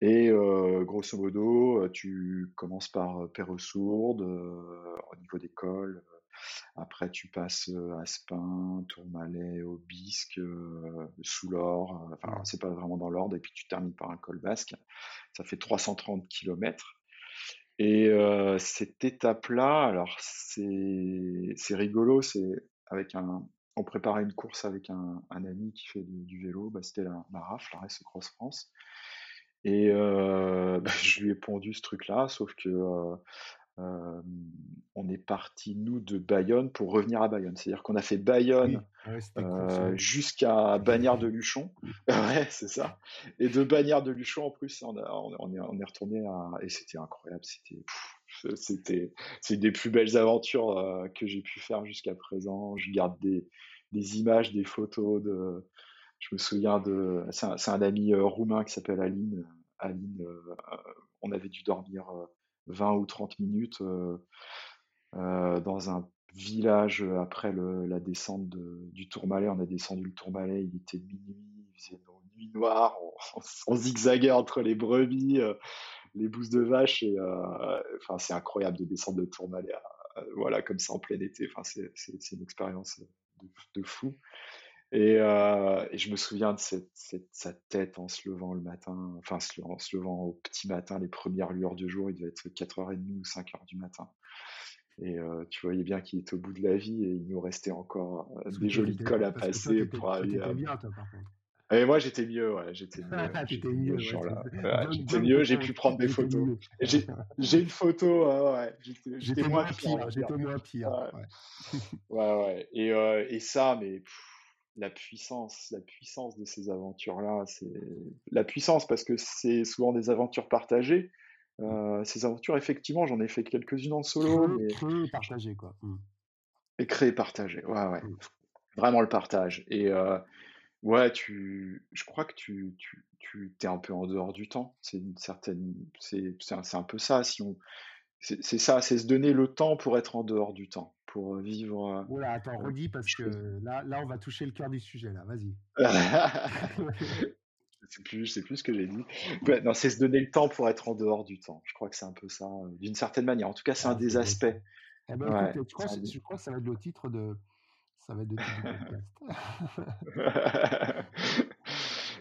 Et grosso modo, tu commences par Perresourde, au niveau des cols, après, tu passes Aspin, Tourmalet, Aubisque, Soulor. Enfin, c'est pas vraiment dans l'ordre. Et puis, tu termines par un col basque. Ça fait 330 km. Et cette étape-là, alors c'est rigolo, c'est avec un, on préparait une course avec un, ami qui fait du, vélo, bah, c'était la, la RAF, la Race Cross France. Et bah, je lui ai pondu ce truc-là, sauf que on est parti, nous, de Bayonne pour revenir à Bayonne. C'est-à-dire qu'on a fait Bayonne ah jusqu'à Bagnères de Luchon. ouais, c'est ça. Et de Bagnères de Luchon, en plus, on, on, est, on est, retourné à. Et c'était incroyable. C'était. C'était c'est des plus belles aventures que j'ai pu faire jusqu'à présent. Je garde des, des, images, des photos de. Je me souviens de. C'est un, ami roumain qui s'appelle Aline. Aline, on avait dû dormir 20 ou 30 minutes euh, euh, dans un village après la descente du Tourmalet. On a descendu le Tourmalet, il était minuit, il faisait nuit noire, on, zigzaguait entre les brebis. Euh, les bousses de vache. Et enfin, c'est incroyable de descendre de Tourmalet, voilà, comme ça en plein été. Enfin, c'est une expérience de, fou. Et, et, je me souviens de cette, sa tête en se levant le matin, enfin en se levant au petit matin, les premières lueurs du jour, il devait être 4h30 ou 5h du matin. Et euh, tu voyais bien qu'il était au bout de la vie et il nous restait encore euh, des jolis cols à passer pour aller. à... bien, toi, par contre. Et moi, j'étais mieux, ouais, j'étais mieux. j'étais mieux, j'étais mieux, j'ai pu prendre des photos. J'ai une photo, ouais, j'étais moins pire. J'étais moins pire. Ouais, ouais. Et, euh, et ça, mais la puissance, la puissance de ces aventures-là, c'est la puissance parce que c'est souvent des aventures partagées. Euh, ces aventures, effectivement, j'en ai fait quelques-unes en solo. Créer, et partager, quoi. Mmh. Et créer, partager, ouais, ouais. Mmh. Vraiment le partage. Et euh, ouais, tu, je crois que tu, tu, tu es un peu en dehors du temps. C'est une certaine, c'est, un, peu ça. Si on, c'est, ça, c'est se donner le temps pour être en dehors du temps, pour vivre. Voilà, attends, redis parce que là, là, on va toucher le cœur du sujet, là. Vas-y. sais plus, je sais plus ce que j'ai dit. non, c'est se donner le temps pour être en dehors du temps. Je crois que c'est un peu ça, euh, d'une certaine manière. En tout cas, c'est un des aspects. Eh ben, je, crois, je, crois, que ça va être le titre de, ça va être le titre du podcast.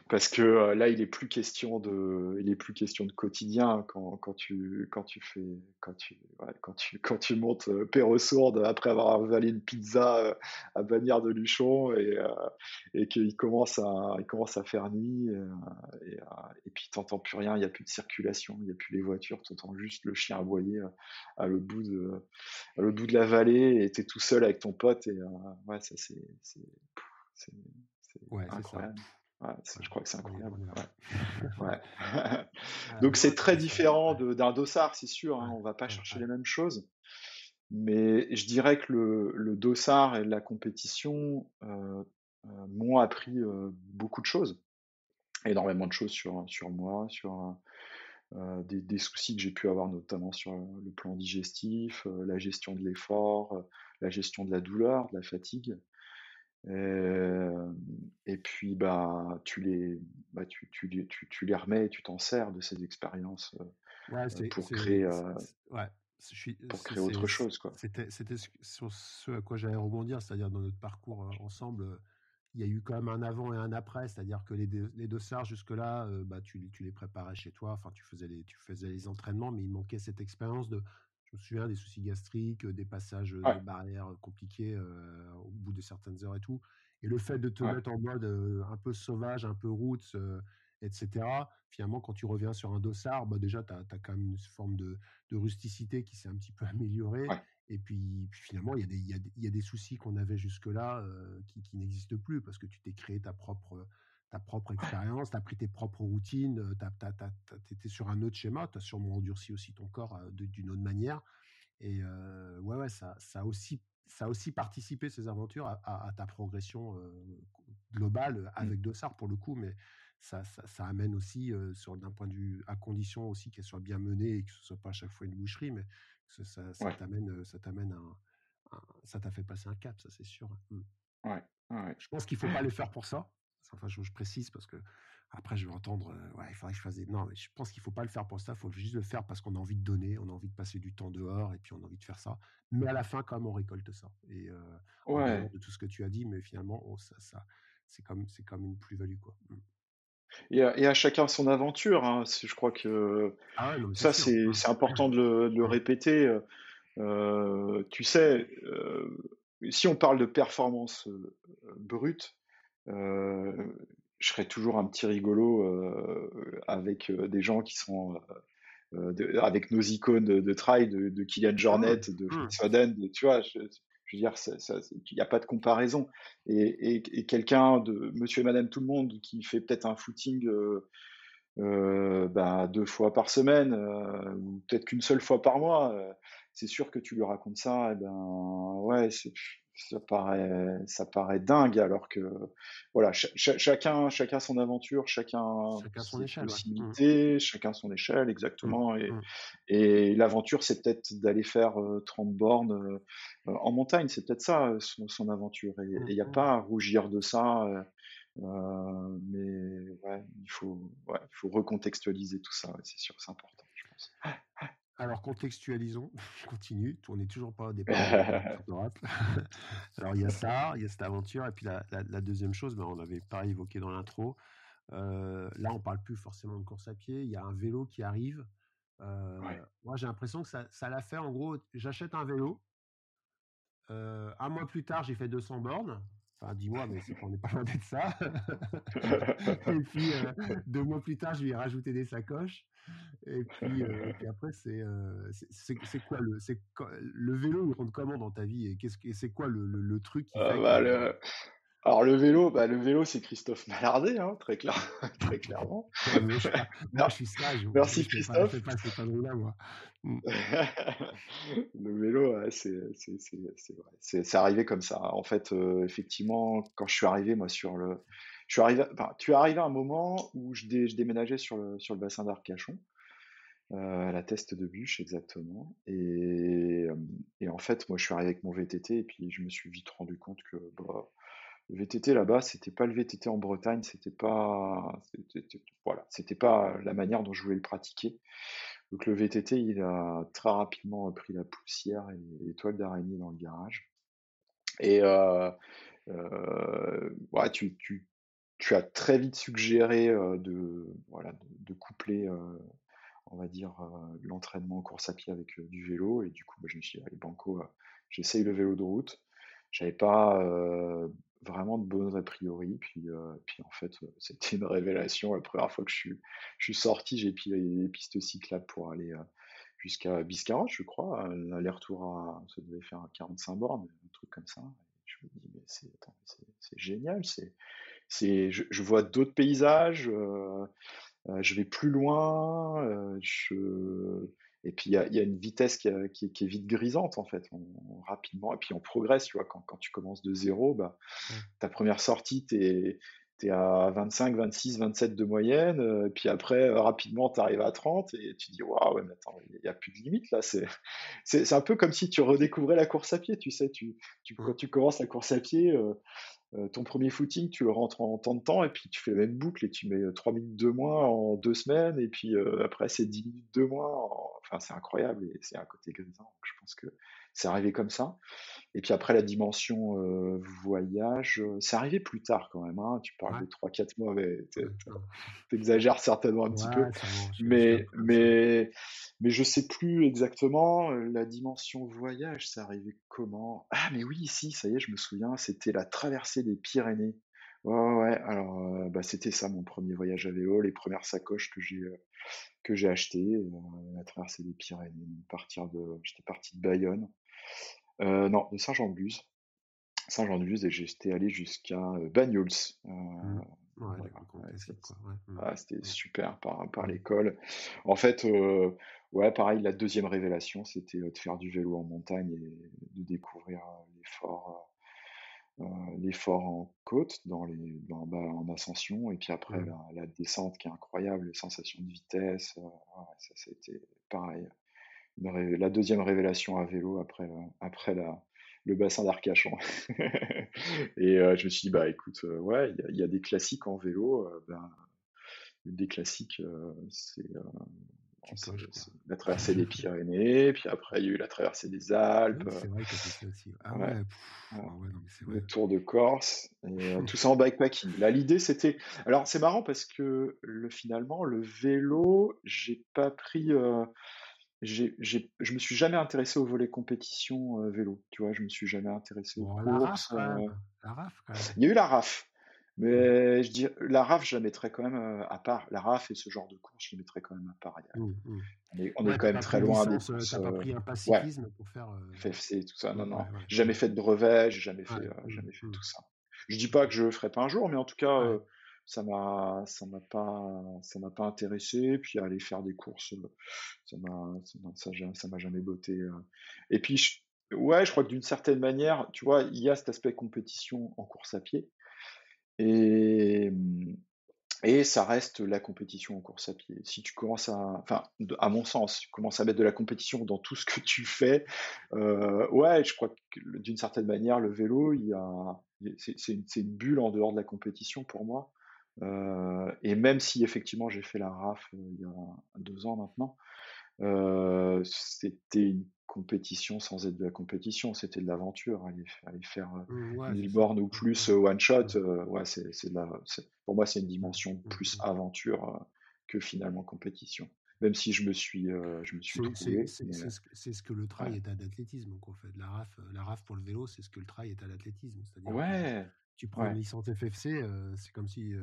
parce que euh, là, il est plus question de, il est plus question de quotidien quand, quand tu, quand tu fais, quand tu, quand tu, quand tu montes euh, Sourde après avoir avalé une pizza euh, à Bagnères de Luchon et, euh, et qu'il commence à, il commence à faire nuit et, et puis t'entends plus rien, il n'y a plus de circulation, il n'y a plus les voitures, tu entends juste le chien aboyer à l'autre bout de, à l'autre bout de la vallée et t'es tout seul avec ton pote et ouais, ça c'est, c'est, c'est, ouais, incroyable je crois que c'est incroyable. Donc c'est très différent d'un dossard, c'est sûr. Hein, on va pas chercher les mêmes choses. Mais je dirais que le, le dossard et la compétition euh, euh, m'ont appris euh, beaucoup de choses. Énormément de choses sur, sur moi, sur des, des, soucis que j'ai pu avoir notamment sur le plan digestif, la gestion de l'effort, la gestion de la douleur, de la fatigue. Euh, et puis, bah, tu les, bah, tu, tu, tu, tu les remets et tu t'en sers de ces expériences euh, pour créer, ouais, pour créer autre chose. C'était sur ce à quoi j'allais rebondir, c'est-à-dire dans notre parcours ensemble, il y a eu quand même un avant et un après, c'est-à-dire que les, les dossards jusque-là, bah, tu, tu les préparais chez toi, enfin tu faisais les, tu faisais les entraînements, mais il manquait cette expérience de me souviens des soucis gastriques, des passages de barrières compliqués au bout de certaines heures et tout. Et le fait de te mettre en mode un peu sauvage, un peu roots, etc., finalement, quand tu reviens sur un dossard, bah déjà, tu as, quand même une forme de, rusticité qui s'est un petit peu améliorée. Et puis, finalement, il y, a des, y, a, y a des soucis qu'on avait jusque-là qui, qui n'existent plus parce que tu t'es créé ta propre ta propre expérience, tu as pris tes propres routines, tu étais sur un autre schéma, tu as sûrement endurci aussi ton corps d'une autre manière. Et ouais, ouais, ça, ça, a aussi, ça a aussi participé, ces aventures, à, ta progression globale mmh. avec Dossard pour le coup, mais ça, ça, amène aussi, sur d'un point de vue, à condition aussi qu'elle soit bien menée et que ce soit pas à chaque fois une boucherie, mais ça, ça, t'amène, ça t'amène un, ça t'a fait passer un cap, ça c'est sûr. Mmh. Ouais, ouais. Je pense qu'il faut pas le faire pour ça. Enfin, je, précise parce que après, je vais entendre, euh, ouais, il faudrait que je fasse des... Non, mais je pense qu'il faut pas le faire pour ça, il faut juste le faire parce qu'on a envie de donner, on a envie de passer du temps dehors et puis on a envie de faire ça. Mais à la fin, quand même, on récolte ça. Et euh, ouais. de tout ce que tu as dit, mais finalement, oh, ça, ça, c'est comme, c'est comme une plus-value, quoi. Mmh. Et à, et à, chacun son aventure. Hein. Je crois que ah ça, c'est, c'est important de le, de le répéter. Euh, tu sais, euh, si on parle de performance euh, brute, je serais toujours un petit rigolo avec des gens qui sont avec nos icônes de, de trail, de, de Kylian ah Jornet, de mmh. Fritz Foden, tu vois, je, je veux dire, il n'y a pas de comparaison. Et, et, et quelqu'un de Monsieur et Madame Tout le Monde qui fait peut-être un footing euh, euh, bah, deux fois par semaine, euh, ou peut-être qu'une seule fois par mois, c'est sûr que tu lui racontes ça, et ben ouais, ça paraît, ça paraît dingue, alors que voilà, chacun, chacun son aventure, chacun, chacun son échelle, mmh. chacun son échelle, exactement. Mmh. Et, mmh. et l'aventure, c'est peut-être d'aller faire 30 bornes euh, en montagne, c'est peut-être ça son, aventure. Et il n'y a pas à rougir de ça. Euh, mais ouais, il faut, ouais, il faut recontextualiser tout ça, c'est sûr, c'est important. pense. Alors contextualisons, continue, on n'est toujours pas au départ. Alors il y a ça, il y a cette aventure, et puis la, deuxième chose, ben, on avait pas évoqué dans l'intro, euh, là on parle plus forcément de course à pied, il y a un vélo qui arrive. Euh, moi j'ai l'impression que ça, ça l'a fait en gros, j'achète un vélo, euh, un mois plus tard j'ai fait 200 bornes, Enfin, dis-moi, mais on n'est pas loin d'être ça. et puis, deux mois plus tard, je lui ai rajouté des sacoches. Et puis, euh, après, euh, c'est c'est quoi le c'est le vélo il rentre comment dans ta vie et qu'est-ce que c'est quoi le, le, truc qui euh, fait bah, le... Alors le vélo, bah, le vélo c'est Christophe Malardet, hein, très, clair, très clairement. moi, je, suis sage. Merci Christophe. Pas, là, moi. Mm. le vélo, c'est vrai. C'est arrivé comme ça. En fait, effectivement, quand je suis arrivé moi sur le, je suis arrivé, enfin, tu es arrivé à un moment où je, je déménageais sur le, sur le bassin d'Arcachon, euh, à la Teste de Bûche exactement. Et, euh, et, en fait, moi, je suis arrivé avec mon VTT et puis je me suis vite rendu compte que bah, le VTT là-bas, c'était pas le VTT en Bretagne, c'était pas, voilà, c'était pas la manière dont je voulais le pratiquer. Donc le VTT, il a très rapidement pris la poussière et l'étoile d'araignée dans le garage. Et euh, euh, tu, as très vite suggéré de, voilà, de, coupler, on va dire, l'entraînement course à pied avec du vélo. Et du coup, bah, je me suis dit, allez, Banco, j'essaye le vélo de route. J'avais pas vraiment de bonnes a priori. Puis, puis en fait, c'était une révélation. La première fois que je suis, je suis sorti, j'ai pris les pistes cyclables pour aller jusqu'à Biscarrosse, je crois. L'aller-retour, ça devait faire 45 bornes, un truc comme ça. je me dis, mais c'est génial, c'est c'est, je, vois d'autres paysages, je vais plus loin, je... et puis il y a, y a, une vitesse qui, qui, qui, est vite grisante en fait, rapidement, et puis on progresse, tu vois, quand, quand tu commences de zéro, bah, ta première sortie, tu es à 25, 26, 27 de moyenne, et puis après, rapidement, tu arrives à 30, et tu dis, waouh, mais attends, il n'y a plus de limite là. C'est, c'est, un peu comme si tu redécouvrais la course à pied, tu sais, tu, tu quand tu commences la course à pied, euh, ton premier footing, tu le rentres en temps de temps, et puis tu fais la même boucle, et tu mets 3 euh, minutes de moins en deux semaines, et puis euh, après c'est 10 minutes de moins. Enfin, c'est incroyable, et c'est un côté grisant. je pense que c'est arrivé comme ça. Et puis après, la dimension voyage, c'est arrivé plus tard quand même. Hein. Tu parles de 3-4 mois, mais exagères certainement un petit peu. mais, mais, mais je sais plus exactement la dimension voyage, c'est arrivé comment Ah, mais oui, si, ça y est, je me souviens, c'était la traversée des Pyrénées. Ouais, ouais, alors bah, c'était ça mon premier voyage à vélo, les premières sacoches que j'ai que j'ai achetées, la traversée des Pyrénées, partir de, j'étais parti de Bayonne, euh, non, de Saint-Jean-de-Luz. Saint-Jean-de-Luz et j'étais allé jusqu'à euh, Bagnols. c'était super par, par super En fait, euh, ouais, pareil, la deuxième révélation, c'était de faire du vélo en montagne et de découvrir l'effort. l'effort en côte, dans les, dans, bah, en ascension, et puis après la, descente qui est incroyable, les sensations de vitesse, ça c'était pareil la deuxième révélation à vélo après, euh, après la, le bassin d'Arcachon. et euh, je me suis dit, bah écoute, euh, ouais, il y, a des classiques en vélo. ben, des classiques, c'est la traversée des Pyrénées, puis après il y a eu la traversée des Alpes. c'est vrai que c'est aussi. Ah ouais, ah le Tour de Corse, et tout ça en bikepacking. Là, l'idée c'était. Alors c'est marrant parce que le, finalement, le vélo, j'ai pas pris j'ai, j'ai, je me suis jamais intéressé au volet compétition euh, vélo, tu vois, je me suis jamais intéressé aux courses. Euh. La RAF, quand même. Il y a eu la RAF, mais je dis, la RAF, je la mettrais quand même euh, à part. La RAF et ce genre de course, je les mettrais quand même à part. Mmh, mmh. On est, on est quand même très loin des courses. T'as pas pris un pacifisme pour faire. FFC, tout ça, non, non. J'ai jamais fait de brevet, j'ai jamais fait, jamais fait mmh. tout ça. Je dis pas que je le ferai pas un jour, mais en tout cas, ça m'a ça m'a pas ça m'a pas intéressé puis aller faire des courses ça m'a ça, ça m'a jamais botté euh. et puis ouais je crois que d'une certaine manière tu vois il y a cet aspect compétition en course à pied et et ça reste la compétition en course à pied. Si tu commences à, enfin, à mon sens, tu commences à mettre de la compétition dans tout ce que tu fais, euh, ouais, je crois que d'une certaine manière, le vélo, il y a, c'est une, une, bulle en dehors de la compétition pour moi. Euh, et même si effectivement j'ai fait la RAF euh, il y a deux ans maintenant, c'était une compétition sans être de la compétition, c'était de l'aventure. Aller, aller, faire mmh, ouais, 1000 bornes ou mmh, plus mmh, one shot, ouais, c'est, pour moi, c'est une dimension plus aventure que finalement compétition. Même si je me suis, je me suis trouvé. C'est ce, que le trail est à l'athlétisme. En fait, la RAF, la RAF pour le vélo, c'est ce que le trail est à l'athlétisme. Ouais. Tu prends une licence FFC, c'est comme si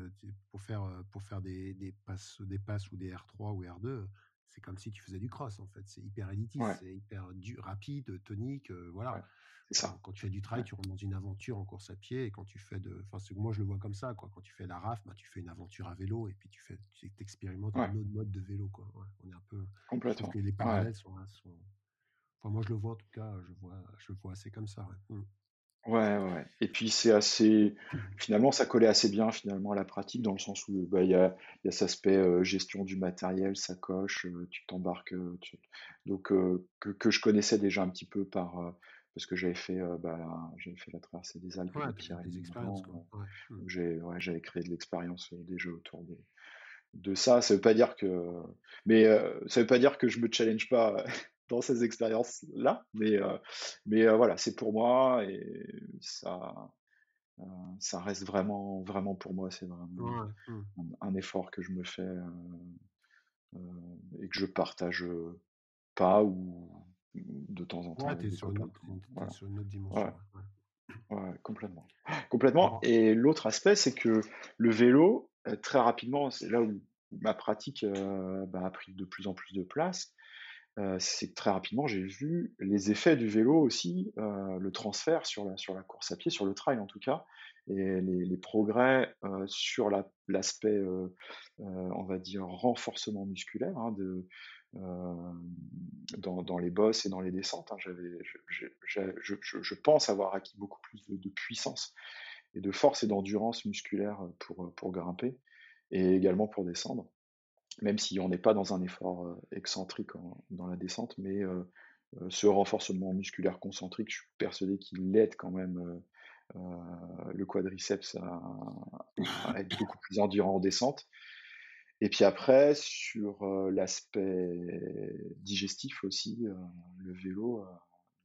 pour faire, pour faire des, des, passes, des passes ou des R3 ou R2, c'est comme si tu faisais du cross en fait. C'est hyper élitiste, c'est hyper rapide, tonique, voilà. Ça. Quand tu fais du trail, tu rentres dans une aventure en course à pied. Et quand tu fais de. Enfin, moi, je le vois comme ça. Quoi. Quand tu fais la RAF, bah, tu fais une aventure à vélo et puis tu fais, tu expérimentes un autre mode de vélo. Quoi. on est un peu. Complètement. que les parallèles sont, sont, Enfin, moi, je le vois en tout cas. Je vois, je vois assez comme ça. Mmh. Ouais, ouais. Et puis c'est assez, finalement, ça collait assez bien finalement à la pratique dans le sens où bah, il y a, y a cet aspect gestion du matériel, sacoche, tu t'embarques, donc que, que, je connaissais déjà un petit peu par parce que j'avais fait, bah, j'avais fait la traversée des Alpes, ouais, des expériences. Mmh. j'ai, ouais, j'avais créé de l'expérience déjà autour de, de ça. Ça veut pas dire que, mais ça veut pas dire que je me challenge pas dans ces expériences-là. Mais, euh, mais euh, voilà, c'est pour moi et ça, euh, ça reste vraiment, vraiment pour moi. C'est vraiment mmh. un, effort que je me fais et que je partage pas ou de temps en temps. Ouais, sur, une autre, dimension. Ouais. complètement. Complètement. Et l'autre aspect, c'est que le vélo, très rapidement, c'est là où ma pratique bah, a pris de plus en plus de place c'est très rapidement, j'ai vu les effets du vélo aussi, le transfert sur la, sur la course à pied, sur le trail en tout cas, et les, progrès sur l'aspect, on va dire, renforcement musculaire hein, de, dans, les bosses et dans les descentes. Hein. je, pense avoir acquis beaucoup plus de, de, puissance et de force et d'endurance musculaire pour, pour grimper et également pour descendre même si on n'est pas dans un effort euh, excentrique dans la descente, mais euh, euh, ce renforcement musculaire concentrique, je suis persuadé qu'il aide quand même le quadriceps à, être beaucoup plus endurant en descente. Et puis après, sur l'aspect digestif aussi, le vélo,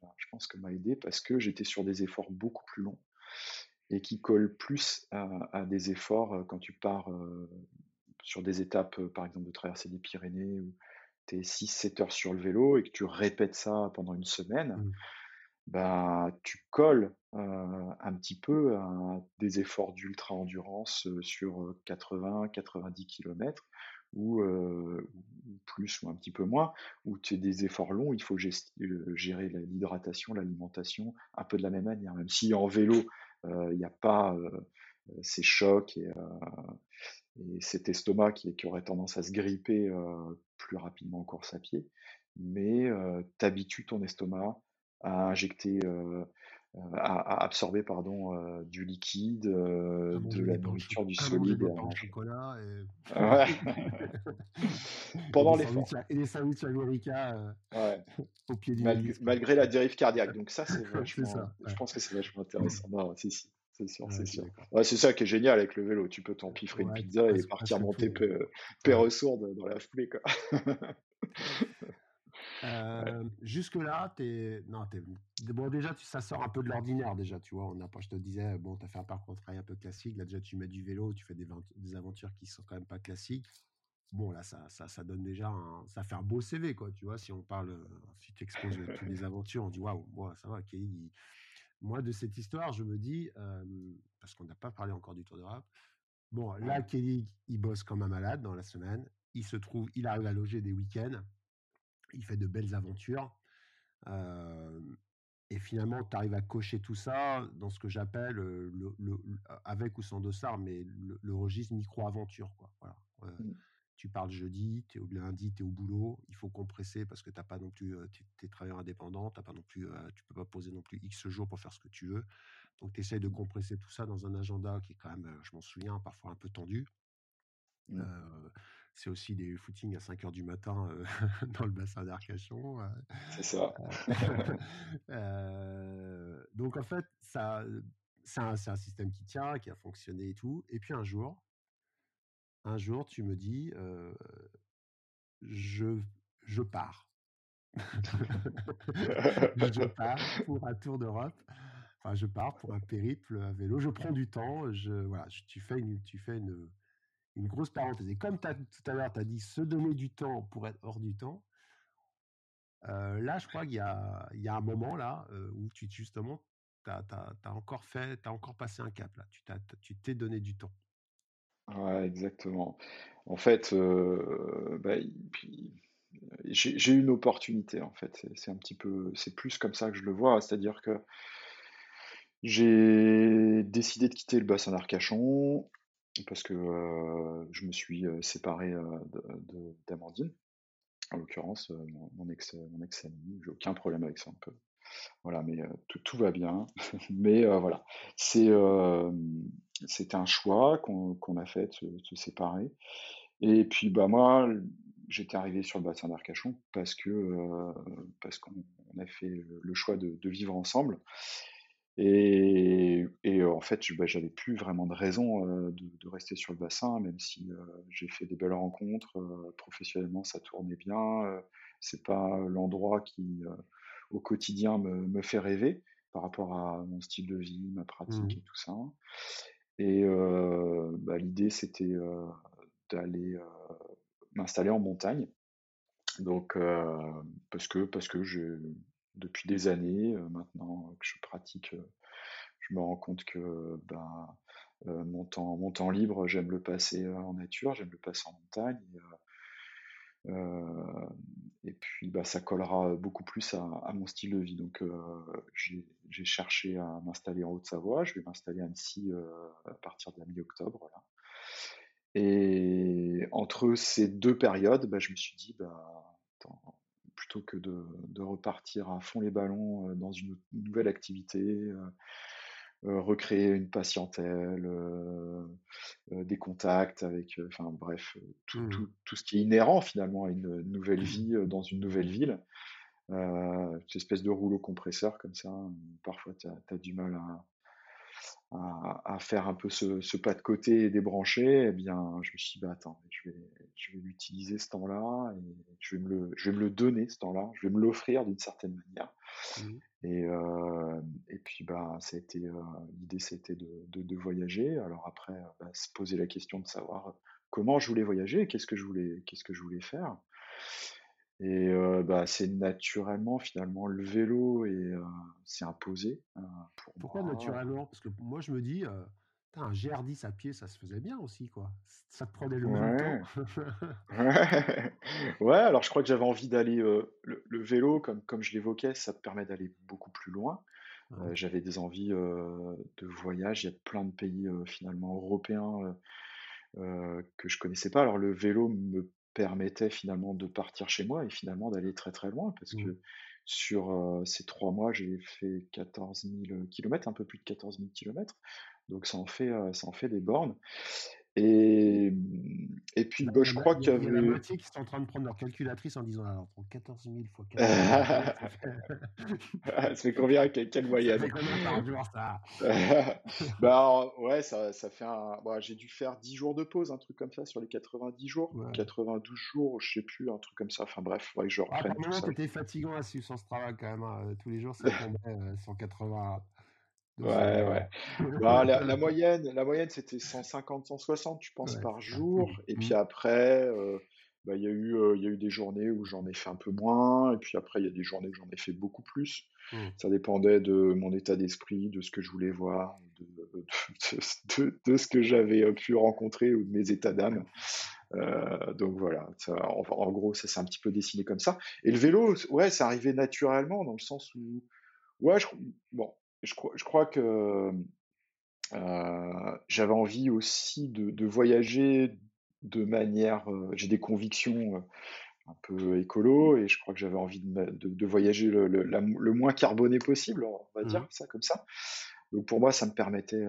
bah, je pense que m'a aidé parce que j'étais sur des efforts beaucoup plus longs et qui collent plus à, des efforts quand tu pars sur des étapes, par exemple, de traverser des Pyrénées, où tu es 6-7 heures sur le vélo et que tu répètes ça pendant une semaine, mmh. bah, tu colles un petit peu à des efforts d'ultra-endurance sur 80-90 km, ou, plus ou un petit peu moins, où tu as des efforts longs, il faut gérer l'hydratation, l'alimentation, un peu de la même manière. Même si en vélo, il n'y a pas ces chocs et, et cet estomac qui, qui, aurait tendance à se gripper euh, plus rapidement en course à pied, mais euh, t'habitues ton estomac à injecter, euh, à, absorber pardon, euh, du liquide, de la nourriture, du solide. En chocolat et... ouais. Pendant l'effort. Et les sandwichs américains ouais. au pied du malgré, malgré la dérive cardiaque. Donc ça, c'est vachement. ça, ouais. Je pense que c'est vachement intéressant. Non, si, si. C'est sûr, c'est sûr. Ouais, c'est ça qui est génial avec le vélo. Tu peux t'empiffrer une pizza et partir monter père sourde dans la foulée. Quoi. euh, Jusque là, es... Non, es... bon déjà ça sort un peu de l'ordinaire déjà. Tu vois, on a. Je te disais, bon, as fait un parcours de travail un peu classique. Là déjà, tu mets du vélo, tu fais des, des aventures qui sont quand même pas classiques. Bon là, ça, ça, ça donne déjà, un... ça fait un beau CV quoi. Tu vois, si on parle, si tu exposes toutes les aventures, on dit waouh, wow, ça va, Kelly moi, de cette histoire, je me dis, parce qu'on n'a pas parlé encore du Tour d'Europe, bon, là, Kelly, il bosse comme un malade dans la semaine. Il se trouve, il arrive à loger des week-ends. Il fait de belles aventures. et finalement, tu arrives à cocher tout ça dans ce que j'appelle, le, avec ou sans dossard, mais le, registre micro-aventure. Quoi. Voilà. Mmh tu parles jeudi, tu es au lundi, tu es au boulot, il faut compresser parce que tu pas non plus, tu es, travailleur indépendant, t'as pas non plus, tu peux pas poser non plus X jours pour faire ce que tu veux. Donc tu essayes de compresser tout ça dans un agenda qui est quand même, je m'en souviens, parfois un peu tendu. Mmh. c'est aussi des footings à 5 heures du matin dans le bassin d'Arcachon. c'est ça. donc en fait, ça, c'est un, un, système qui tient, qui a fonctionné et tout. Et puis un jour, un jour, tu me dis, je, pars. je pars pour un tour d'Europe. Enfin, je pars pour un périple à vélo. Je prends du temps. Je, voilà, tu fais une, tu fais une, grosse parenthèse. Et comme tout à l'heure, tu as dit se donner du temps pour être hors du temps, là, je crois qu'il y y a un moment là où tu justement, tu as, encore fait, tu as encore passé un cap là. Tu t'es donné du temps. Exactement. En fait, euh, bah, j'ai eu une opportunité en fait. C'est un petit peu, c'est plus comme ça que je le vois. C'est-à-dire que j'ai décidé de quitter le bassin d'Arcachon parce que je me suis séparé d'Amandine, en l'occurrence mon, ex mon ex. J'ai aucun problème avec ça un peu. Voilà, mais tout, tout, va bien. mais voilà, c'est c'était un choix qu'on a fait de se, séparer. Et puis bah moi, j'étais arrivé sur le bassin d'Arcachon parce que qu'on a fait le choix de, vivre ensemble. Et, et en fait, bah, j'avais plus vraiment de raison de, de, rester sur le bassin, même si j'ai fait des belles rencontres. professionnellement, ça tournait bien. c'est pas l'endroit qui, au quotidien, me, me, fait rêver par rapport à mon style de vie, ma pratique mmh. et tout ça. Et bah, l'idée, c'était d'aller m'installer en montagne. Donc, parce que, parce que je, depuis des années maintenant que je pratique, je me rends compte que ben, mon, temps, mon temps libre, j'aime le passer en nature, j'aime le passer en montagne. Et, puis, bah, ça collera beaucoup plus à, mon style de vie. Donc, j'ai cherché à m'installer en Haute-Savoie. Je vais m'installer à Annecy à partir de la mi-octobre. Et entre ces deux périodes, bah, je me suis dit, bah, plutôt que de, repartir à fond les ballons dans une, nouvelle activité, recréer une patientèle, des contacts avec, enfin bref, mmh. tout, tout, ce qui est inhérent finalement à une nouvelle mmh. vie dans une nouvelle ville. cette espèce de rouleau compresseur comme ça, parfois tu as, du mal à, à, faire un peu ce, pas de côté et débrancher, eh bien, je me suis dit, bah, attends, je vais, je vais l'utiliser ce temps-là et je vais, me le, je vais me le donner ce temps-là, je vais me l'offrir d'une certaine manière. Mmh. Et, euh, et puis, bah, euh, l'idée, c'était de, de, voyager. Alors après, bah, se poser la question de savoir comment je voulais voyager, qu'est-ce que je voulais, qu'est-ce que je voulais faire. Et bah, c'est naturellement finalement le vélo et c'est imposé pour Pourquoi naturellement? Parce que moi je me dis, un GR10 à pied, ça se faisait bien aussi, quoi. Ça te prenait le même temps. ouais, alors je crois que j'avais envie d'aller. le, vélo, comme, comme je l'évoquais, ça te permet d'aller beaucoup plus loin. j'avais des envies de voyage. Il y a plein de pays finalement européens que je connaissais pas. Alors le vélo me permettait finalement de partir chez moi et finalement d'aller très très loin parce mmh. que sur ces trois mois, j'ai fait 14 000 km, un peu plus de 14 000 km. Donc ça en fait, ça en fait des bornes. Et, et puis, bah, je crois qu'il y avait. Il y a la moitié qui sont en train de prendre leur calculatrice en disant alors, 14 000 fois 14 000. ça fait combien? Quelle moyenne Ça fait combien par jour ça? Bah ouais, ça, ça fait un. Bah, J'ai dû faire 10 jours de pause, un truc comme ça, sur les 90 jours. 92 jours, je sais plus, un truc comme ça. Enfin bref, ouais, je reprenne. Ah, tout c'était fatigant à suivre sans ce travail quand même. Hein. Tous les jours, ça tombait 180. Ouais, ouais. Bah, la, moyenne, la moyenne c'était 150, 160, je pense, par jour. Et puis après, euh, bah, il y, a eu, euh, y a eu des journées où j'en ai fait un peu moins. Et puis après, il y a des journées où j'en ai fait beaucoup plus. Mmh. Ça dépendait de mon état d'esprit, de ce que je voulais voir, de, de, ce que j'avais euh, pu rencontrer ou de mes états d'âme. donc voilà, en, en, gros, ça s'est un petit peu dessiné comme ça. Et le vélo, ouais, ça arrivait naturellement dans le sens où, ouais, je, bon, je crois, je crois que euh, j'avais envie aussi de, de, voyager de manière. Euh, j'ai des convictions euh, un peu écolo et je crois que j'avais envie de, de, voyager le, le, le, moins carboné possible, on va dire mmh. ça comme ça. Donc pour moi, ça me permettait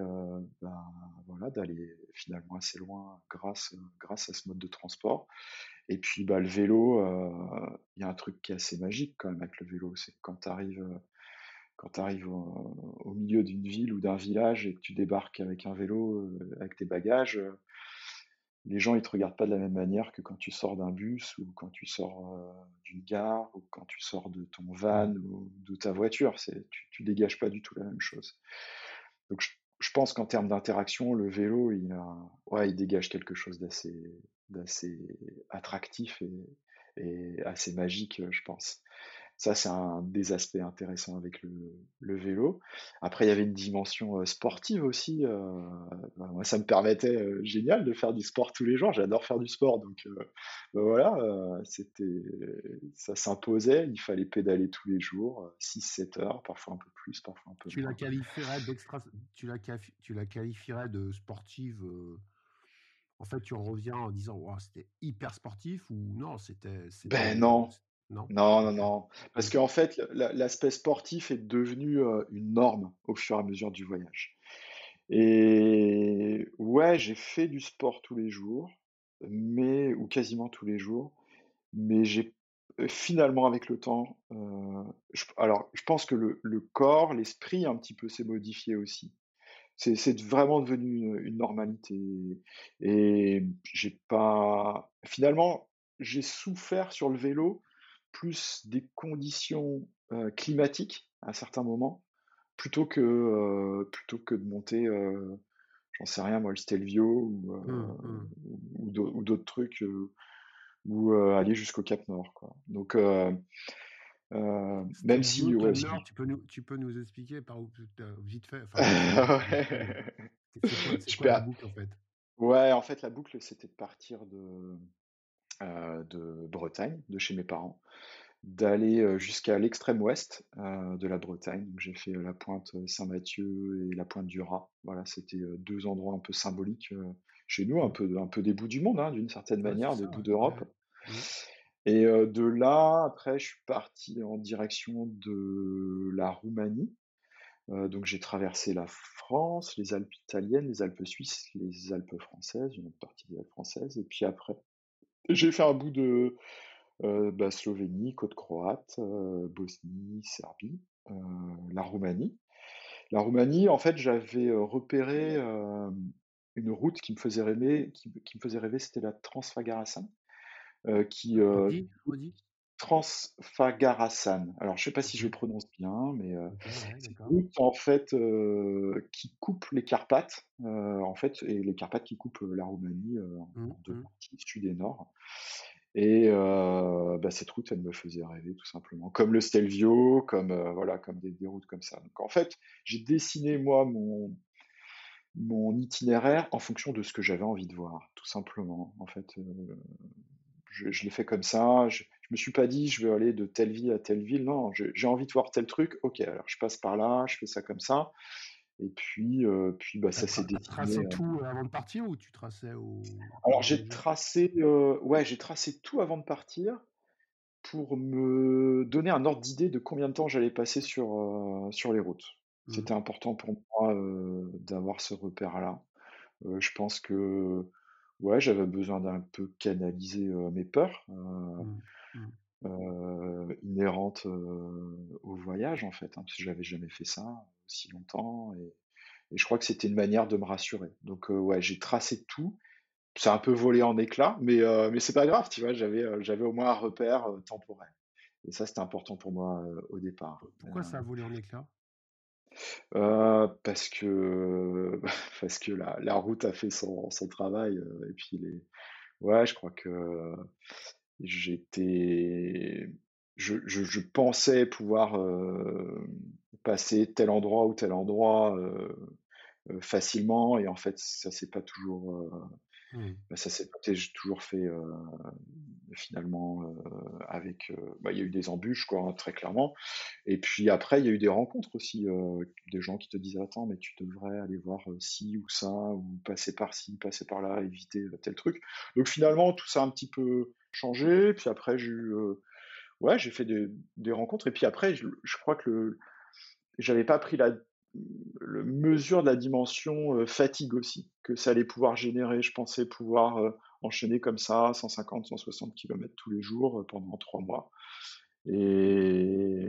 ben, voilà, d'aller finalement assez loin grâce, grâce à ce mode de transport. Et puis bah, le vélo, il y a un truc qui est assez magique quand même avec le vélo, c'est quand tu arrives quand tu arrives au, milieu d'une ville ou d'un village et que tu débarques avec un vélo, euh, avec tes bagages, les gens ils te regardent pas de la même manière que quand tu sors d'un bus ou quand tu sors euh, d'une gare ou quand tu sors de ton van ou de ta voiture. Tu, tu dégages pas du tout la même chose. Donc je, pense qu'en termes d'interaction, le vélo, il, ouais, il dégage quelque chose d'assez, attractif et assez magique, je pense. Ça, c'est un des aspects intéressants avec le, vélo. Après, il y avait une dimension sportive aussi. Bah, moi, ça me permettait génial de faire du sport tous les jours. J'adore faire du sport, donc bah, voilà, c'était, ça s'imposait. Il fallait pédaler tous les jours, 6-7 heures, parfois un peu plus, parfois un peu tu La qualifierais tu la, tu la qualifierais de sportive. En fait, tu en reviens en disant, c'était hyper sportif ou non, c'était. Ben non, non, non, non, Parce qu'en fait, l'aspect sportif est devenu une norme au fur et à mesure du voyage. Et ouais, j'ai fait du sport tous les jours, mais ou quasiment tous les jours, mais j'ai finalement avec le temps, alors je pense que le, corps, l'esprit un petit peu s'est modifié aussi. C'est vraiment devenu une, normalité. Et j'ai pas. Finalement, j'ai souffert sur le vélo plus des conditions climatiques à certains moments, plutôt que, plutôt que de monter, j'en sais rien, moi, le Stelvio ou, mmh, mmh. ou d'autres trucs, ou aller jusqu'au Cap Nord. Quoi. Donc, même si, tu, peux nous, tu peux nous expliquer par où vite fait. c'est quoi, la boucle en fait? Ouais, en fait, la boucle, c'était de partir de, euh, de Bretagne, de chez mes parents, d'aller euh, jusqu'à l'extrême ouest euh, de la Bretagne. J'ai fait la pointe Saint-Mathieu et la pointe du Rat. Voilà, c'était deux endroits un peu symboliques chez nous, un peu, un peu des bouts du monde, hein, d'une certaine manière, des bouts d'Europe. Et de là, après, je suis parti en direction de la Roumanie. donc j'ai traversé la France, les Alpes italiennes, les Alpes suisses, les Alpes françaises, une autre partie des Alpes françaises. Et puis après, j'ai fait un bout de euh, bah, Slovénie, côte croate, euh, Bosnie, Serbie, euh, la Roumanie. La Roumanie, en fait, j'avais repéré une route qui me faisait rêver, qui, me faisait rêver, c'était la Transfagarasan, qui, Transfagarasan. Alors, je ne sais pas si je prononce bien, mais c'est une route en fait qui coupe les Carpates, en fait, et les Carpates qui coupent la Roumanie en mmh, deux mmh. parties, sud et nord. Et bah, cette route, elle me faisait rêver tout simplement, comme le Stelvio, comme voilà, comme des, routes comme ça. Donc en fait, j'ai dessiné moi mon mon itinéraire en fonction de ce que j'avais envie de voir, tout simplement. En fait, je, je l'ai fait comme ça. Je, je me suis pas dit je vais aller de telle ville à telle ville. Non, j'ai envie de voir tel truc. Ok, alors je passe par là, je fais ça comme ça. Et puis, euh, puis bah, ça s'est dessiné. Tu tracé euh. tout avant de partir ou tu traçais au. Alors j'ai tracé, euh, ouais, j'ai tracé tout avant de partir pour me donner un ordre d'idée de combien de temps j'allais passer sur, sur les routes. Mmh. C'était important pour moi d'avoir ce repère-là. je pense que ouais, j'avais besoin d'un peu canaliser mes peurs. Mmh. Mmh. inhérente au voyage en fait, hein, parce que j'avais jamais fait ça aussi longtemps et, je crois que c'était une manière de me rassurer. Donc ouais, j'ai tracé tout. C'est un peu volé en éclats, mais mais c'est pas grave, tu vois. J'avais j'avais au moins un repère temporel. Et ça, c'était important pour moi au départ. Pourquoi ça a volé en éclats? Parce que parce que la, la route a fait son, son travail et puis les ouais je crois que j'étais, je, je, je, pensais pouvoir euh, passer tel endroit ou tel endroit euh, euh, facilement, et en fait, ça s'est pas toujours, mmh. bah, ça s'est toujours fait finalement avec, bah, il y a eu des embûches quoi, très clairement, et puis après il y a eu des rencontres aussi, des gens qui te disent attends mais tu devrais aller voir ci ou ça ou passer par ci, passer par là, éviter tel truc. Donc finalement tout ça un petit peu changé. Puis après, j'ai euh, ouais, j'ai fait des, rencontres. Et puis après, je, crois que j'avais pas pris la mesure de la dimension euh, fatigue aussi que ça allait pouvoir générer. Je pensais pouvoir euh, enchaîner comme ça 150, 160 km tous les jours pendant trois mois. Et,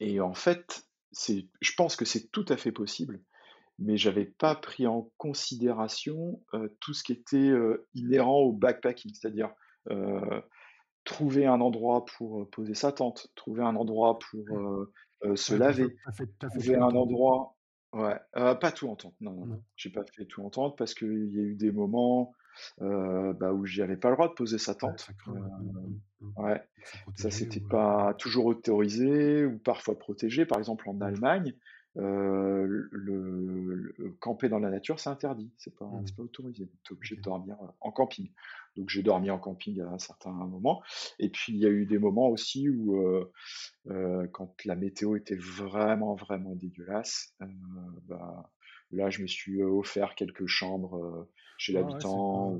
et en fait, je pense que c'est tout à fait possible. mais j'avais pas pris en considération tout ce qui était inhérent au backpacking, c'est-à-dire trouver un endroit pour poser sa tente, trouver un endroit pour se laver, trouver un endroit. Ouais, pas tout en tente. Non, non, non. J'ai pas fait tout en tente parce qu'il y a eu des moments bah, où j'y avais pas le droit de poser sa tente. Ouais, ça c'était pas toujours autorisé ou parfois protégé. Par exemple en Allemagne, euh, le, camper dans la nature, c'est interdit, c'est pas, mmh. pas autorisé. Tu es obligé de dormir euh, en camping. Donc j'ai dormi en camping à un certain moment. Et puis il y a eu des moments aussi où, euh, quand la météo était vraiment, vraiment dégueulasse, bah, là je me suis offert quelques chambres chez l'habitant.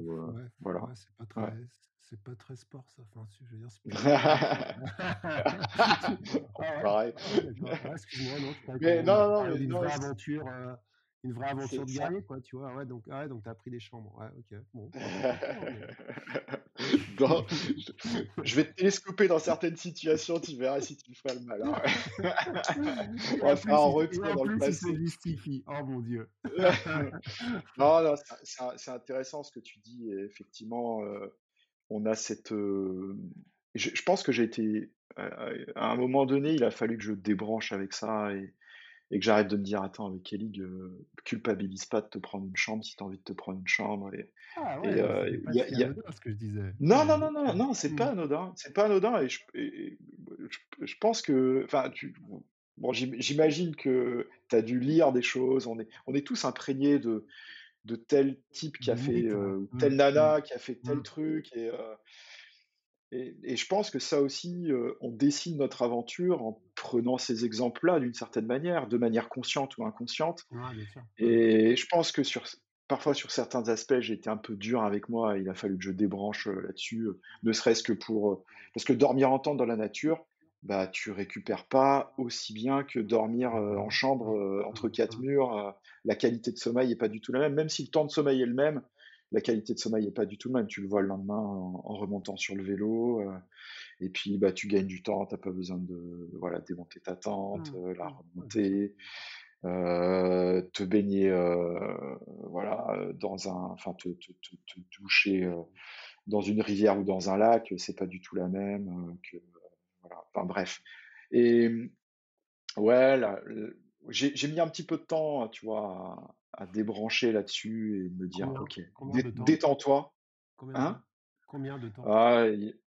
voilà. c'est pas très, c'est pas très sport ça. Enfin, je veux dire, c'est Pareil. Excuse-moi, non, mais non, non, mais une vraie aventure, euh, une vraie aventure de guerrier, quoi, tu vois. Ouais, donc, ah donc t'as pris des chambres. Ouais, ok. Bon. je vais te télescoper dans certaines situations, tu verras si tu me feras le mal. Hein. On va faire un retour dans le passé. Se justifie. Oh mon dieu. non, non, c'est intéressant ce que tu dis. effectivement, euh, on a cette. je, pense que j'ai été. à un moment donné, il a fallu que je débranche avec ça et, que j'arrête de me dire attends, avec Kelly, culpabilise pas de te prendre une chambre si tu as envie de te prendre une chambre. Et, ah ouais, et, pas y a, ce que je disais. Non, non, non, non, non, c'est pas anodin. C'est pas anodin et je, je, pense que. Enfin, tu. Bon, j'imagine que tu as dû lire des choses, on est, on est tous imprégnés de, de tel type qui a fait euh, mmh, tel nana, mmh, qui a fait tel mmh. truc. Euh, et, et, je pense que ça aussi, euh, on dessine notre aventure en prenant ces exemples-là d'une certaine manière, de manière consciente ou inconsciente. et je pense que sur, parfois sur certains aspects, j'ai été un peu dur avec moi. Il a fallu que je débranche là-dessus, ne serait-ce que pour... parce que dormir en tente dans la nature, bah, tu récupères pas aussi bien que dormir en chambre entre quatre murs. la qualité de sommeil est pas du tout la même. Même si le temps de sommeil est le même, la qualité de sommeil est pas du tout le même. Tu le vois le lendemain en, remontant sur le vélo. et puis, bah, tu gagnes du temps. T'as pas besoin de voilà, démonter ta tente, mmh, la mmh, remonter. te baigner voilà dans un enfin te, te, te, doucher dans une rivière ou dans un lac c'est pas du tout la même que Enfin bref. Et ouais, j'ai mis un petit peu de temps, tu vois, à, débrancher là-dessus et me dire, ok, détends-toi. Combien, hein? combien de temps?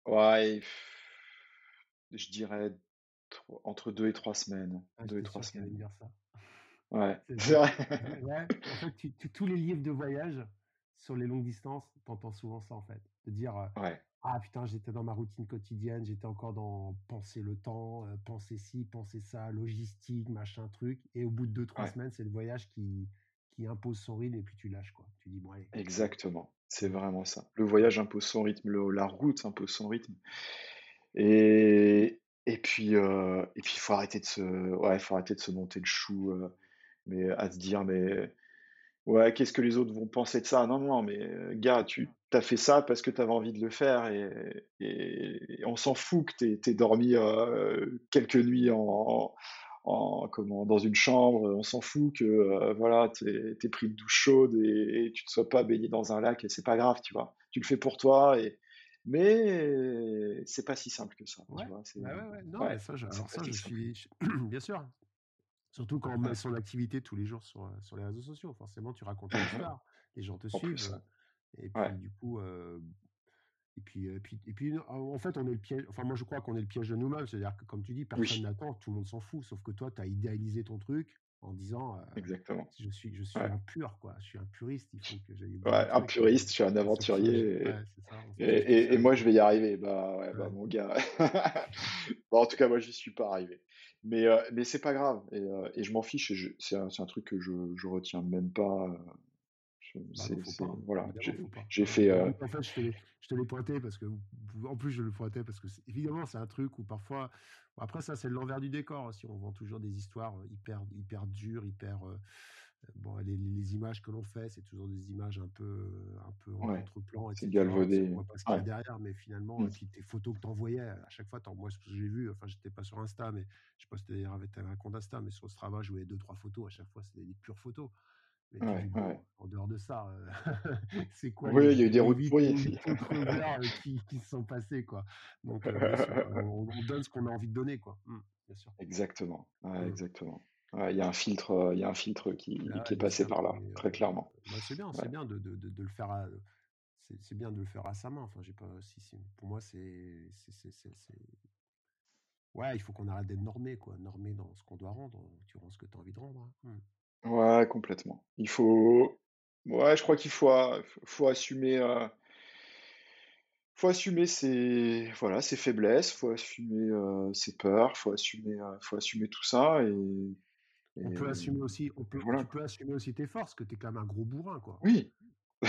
Ouais, je dirais entre deux et trois semaines. Ah, deux et trois semaines. Dire ça. Ouais, c'est vrai. en fait, tous les livres de voyage sur les longues distances, t'entends souvent ça en fait. De dire, euh, ouais. Ah putain, j'étais dans ma routine quotidienne, j'étais encore dans penser le temps, euh, penser ci, penser ça, logistique, machin, truc. Et au bout de deux, trois semaines, c'est le voyage qui, qui impose son rythme et puis tu lâches quoi. Tu dis bon. Exactement, c'est vraiment ça. Le voyage impose son rythme, la route impose son rythme. Et, et puis euh, et puis faut arrêter de se ouais, faut arrêter de se monter le chou, euh, mais à se dire mais ouais, qu'est-ce que les autres vont penser de ça? Non, non, mais euh, gars, tu as fait ça parce que tu avais envie de le faire et, et, on s'en fout que tu aies, dormi euh, quelques nuits en, comment, dans une chambre, on s'en fout que euh, voilà, tu aies, pris une douche chaude et, et tu ne sois pas baigné dans un lac et c'est pas grave, tu vois. Tu le fais pour toi et. Mais c'est pas si simple que ça. Ouais. Tu vois, ouais, ouais, Non, mais ça, alors ça, je suis. Bien sûr, Surtout quand on met son activité tous les jours sur, sur les réseaux sociaux. Forcément, tu racontes une histoire. Les gens te suivent. Et puis, du coup, euh, et puis, et puis, et puis, en fait, on est le piège. Enfin, moi, je crois qu'on est le piège de nous-mêmes. C'est-à-dire que, comme tu dis, personne n'attend, tout le monde s'en fout. Sauf que toi, tu as idéalisé ton truc en disant Exactement. je suis, je suis un pur, quoi. Je suis un puriste. Il faut que j'aille. Ouais, un puriste, je suis un aventurier. Et, et, moi, je vais y arriver. Bah, ouais, bah, mon gars. bon, en tout cas, moi, j'y suis pas arrivé. Mais, euh, mais c'est pas grave. Et, euh, je m'en fiche. C'est un, un, truc que je, je retiens même pas. Euh, bah voilà, j'ai fait. En fait, je te l'ai pointé parce que, en plus, je le pointais parce que, évidemment, c'est un truc où parfois, après ça, c'est l'envers du décor aussi. On vend toujours des histoires hyper, hyper dures, hyper bon, les, les images que l'on fait, c'est toujours des images un peu, un peu en Ouais, contre-plan, c'est. On galvaudé. voit pas ce qu'il y a derrière, mais finalement, Mm. puis tes photos que tu envoyais, à chaque fois, moi, ce que j'ai vu, enfin, j'étais pas sur Insta, mais je sais pas si avec un compte Insta, mais sur Strava, je voyais deux, trois photos, à chaque fois, c'était des pures photos. Mais dis, Ouais, en dehors de ça, euh, c'est quoi Oui, il y a eu des routes qui, qui se sont passées, quoi. Donc, euh, sûr, on, on donne ce qu'on a envie de donner, quoi. Mm, bien sûr. Exactement. Ouais, Mm. exactement. Il y a un filtre, euh, il y a un filtre qui, Là, qui est passé par là, très clairement. bah, c'est bien, c'est bien de, de, de, de le faire à, c'est bien de le faire à sa main. Enfin, j'ai pas, si, si, pour moi, c'est, ouais, il faut qu'on arrête d'être normé, quoi, normé dans ce qu'on doit rendre. Tu rends ce que tu as envie de rendre. hein. Ouais, complètement. Il faut, ouais, je crois qu'il faut, a- faut assumer, euh, faut assumer ses, voilà, ses faiblesses, faut assumer euh, ses peurs, faut assumer, euh, faut assumer tout ça et, On peut assumer aussi, on peut, voilà. tu peux assumer aussi tes forces, que tu es quand même un gros bourrin, quoi. Oui. je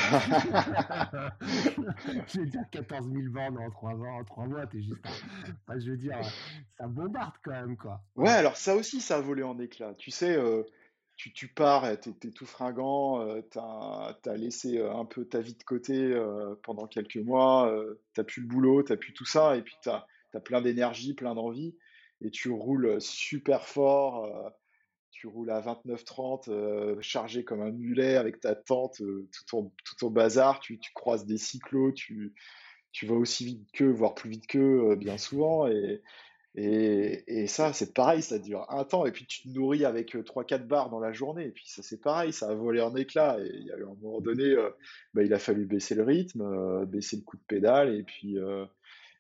veux dire, 14 000 bornes en 3 mois, en trois mois, t'es juste. un- Enfin, je veux dire, ça bombarde quand même, quoi. Ouais, Ouais. alors ça aussi, ça a volé en éclats. Tu sais, tu, tu pars, t'es, t'es tout fringant, euh, t'as, t'as laissé euh, un peu ta vie de côté euh, pendant quelques mois, euh, t'as plus le boulot, t'as plus tout ça, et puis t'as, t'as plein d'énergie, plein d'envie, et tu roules super fort, tu roules à 29-30, euh, chargé comme un mulet avec ta tente, tout ton, bazar, tu, tu croises des cyclos, tu, tu vas aussi vite qu'eux, voire plus vite qu'eux, bien souvent, et, et ça, c'est pareil, ça dure un temps, et puis tu te nourris avec euh, 3-4 bars dans la journée, et puis ça, c'est pareil, ça a volé en éclats, et il y a eu un moment donné, euh, bah, il a fallu baisser le rythme, euh, baisser le coup de pédale, et puis, euh,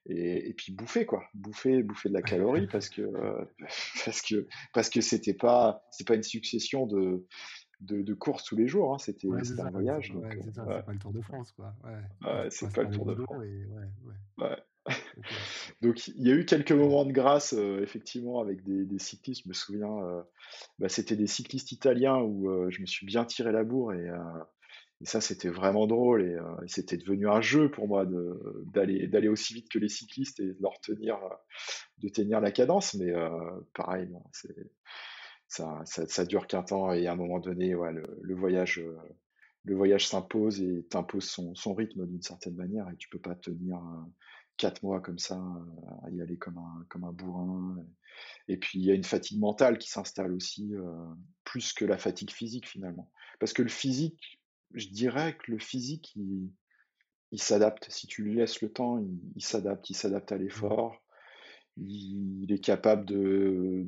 et, et puis bouffer, quoi, bouffer, bouffer de la calorie, parce que, euh, parce que, parce que c'était pas, pas une succession de, de, de courses tous les jours, hein, c'était, Ouais, un c'est voyage, ouais, euh, c'est ouais, pas le Tour de France, quoi. C'est pas le Tour de France. et Donc il y a eu quelques moments de grâce, euh, effectivement, avec des, cyclistes. Je me souviens, euh, bah, c'était des cyclistes italiens où euh, je me suis bien tiré la bourre et, ça c'était vraiment drôle et, c'était devenu un jeu pour moi d'aller, aussi vite que les cyclistes et de leur tenir, de tenir la cadence. Mais pareil, ça, ça, dure qu'un temps et à un moment donné, le, voyage, le voyage s'impose et t'impose son, son rythme d'une certaine manière et tu peux pas tenir quatre mois comme ça euh, à y aller comme un, comme un bourrin. Et puis il y a une fatigue mentale qui s'installe aussi euh, plus que la fatigue physique finalement. Parce que le physique, je dirais que le physique, il, il s'adapte. Si tu lui laisses le temps, il, il s'adapte, il s'adapte à Mm. l'effort. Il, il est capable de,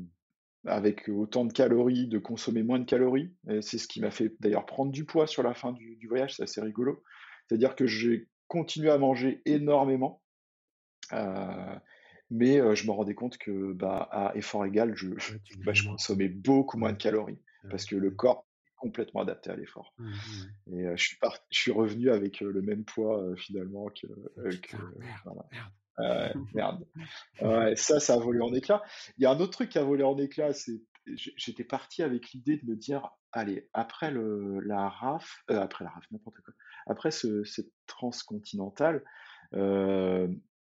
avec autant de calories, de consommer moins de calories. C'est ce qui m'a fait d'ailleurs prendre du poids sur la fin du, du voyage, c'est assez rigolo. C'est-à-dire que j'ai continué à manger énormément, mais euh, je me rendais compte que bah, à effort égal, je, bah, je consommais beaucoup moins de calories ouais, parce que le corps est complètement adapté à l'effort. Mm, mm. Et euh, je suis par- je suis revenu avec euh, le même poids euh, finalement que, que Putain, merde, voilà. merde. Ça, ça a volé en éclats. Il y a un autre truc qui a volé en c'est j- j'étais parti avec l'idée de me dire, allez, après le, la RAF, après la RAF, n'importe quoi, après ce, cette transcontinentale,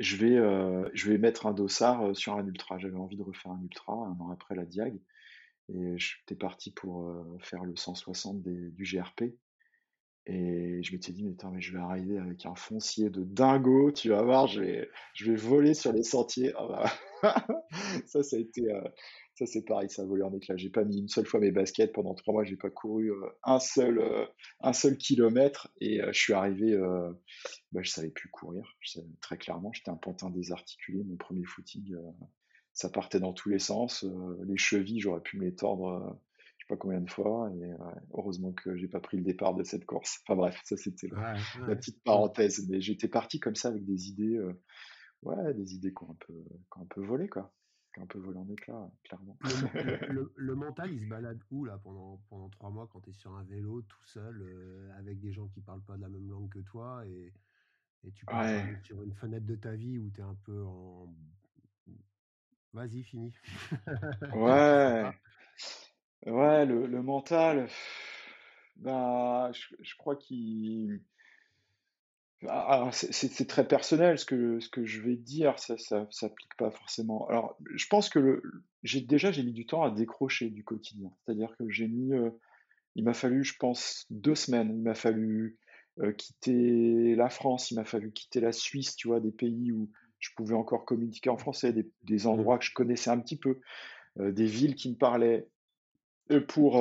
je vais, euh, je vais mettre un dossard euh, sur un ultra. J'avais envie de refaire un ultra un an après la Diag, et j'étais parti pour euh, faire le 160 des- du GRP. Et je m'étais dit, mais attends, mais je vais arriver avec un foncier de dingo, tu vas voir, je vais, je vais voler sur les sentiers. Ah bah, ça, ça a été, euh, ça c'est pareil, ça a volé en éclats. J'ai pas mis une seule fois mes baskets pendant trois mois, j'ai pas couru euh, un seul, euh, un seul kilomètre et je suis arrivé, bah, je savais plus courir, très clairement, j'étais un pantin désarticulé, mon premier footing, ça partait dans tous les sens, les chevilles, j'aurais pu me les tordre. Euh, sais pas combien de fois, et ouais, heureusement que j'ai pas pris le départ de cette course. Enfin bref, ça c'était Ouais, la petite parenthèse, mais j'étais parti comme ça avec des idées, euh, ouais, des idées qui ont un peu, qui ont un peu volé, quoi, qui ont un peu volé en éclats, clairement. Le, le, le, le mental, il se balade où là pendant, pendant trois mois quand tu es sur un vélo tout seul euh, avec des gens qui parlent pas de la même langue que toi et, et tu Ouais, même sur une fenêtre de ta vie où tu es un peu en. Vas-y, fini. ouais. Ouais, le, le mental, bah, je, je crois qu'il, ah, alors, c'est très personnel ce que, ce que je vais dire, ça, ça s'applique pas forcément. Alors, je pense que le, j'ai déjà j'ai mis du temps à décrocher du quotidien, c'est-à-dire que j'ai mis euh, il m'a fallu, je pense, deux semaines. Il m'a fallu quitter la France, il m'a fallu quitter la Suisse, tu vois, des pays où je pouvais encore communiquer en français, des, mmh. endroits que je connaissais un petit peu, des villes qui me parlaient, pour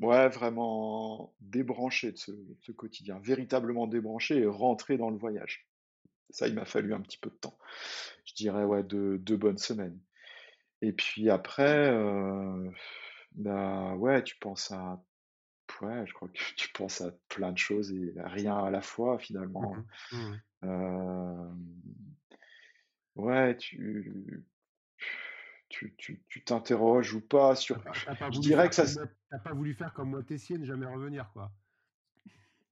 ouais, vraiment débrancher de ce, quotidien, véritablement débrancher et rentrer dans le voyage. Ça, il m'a fallu un petit peu de temps. Je dirais, ouais, deux, deux bonnes semaines. Et puis après, bah ouais, tu penses à ouais, je crois que tu penses à plein de choses et à rien à la fois finalement. Mmh mmh ouais, tu tu tu t'interroges ou pas sur je dirais que ça t'as pas voulu faire comme moi Tessier, ne jamais revenir quoi?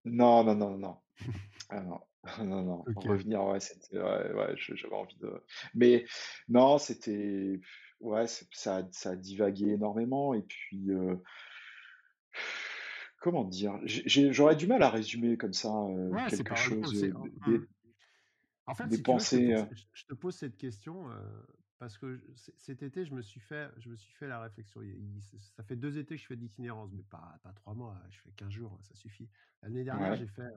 Non, non, non, non. Ah non, non, non, revenir, ouais, c'était ouais, ouais, j'avais envie de mais non, c'était ouais, ça ça a divagué énormément et puis, comment dire? j'aurais du mal à résumer comme ça, quelque chose, hein. mmh. En fait, si pensées, je te pose cette question, parce que cet été, je me suis fait je me suis fait la réflexion. ça fait deux étés que je fais d'itinérance, mais pas pas trois mois, je fais 15 jours, ça suffit. L'année dernière, j'ai fait,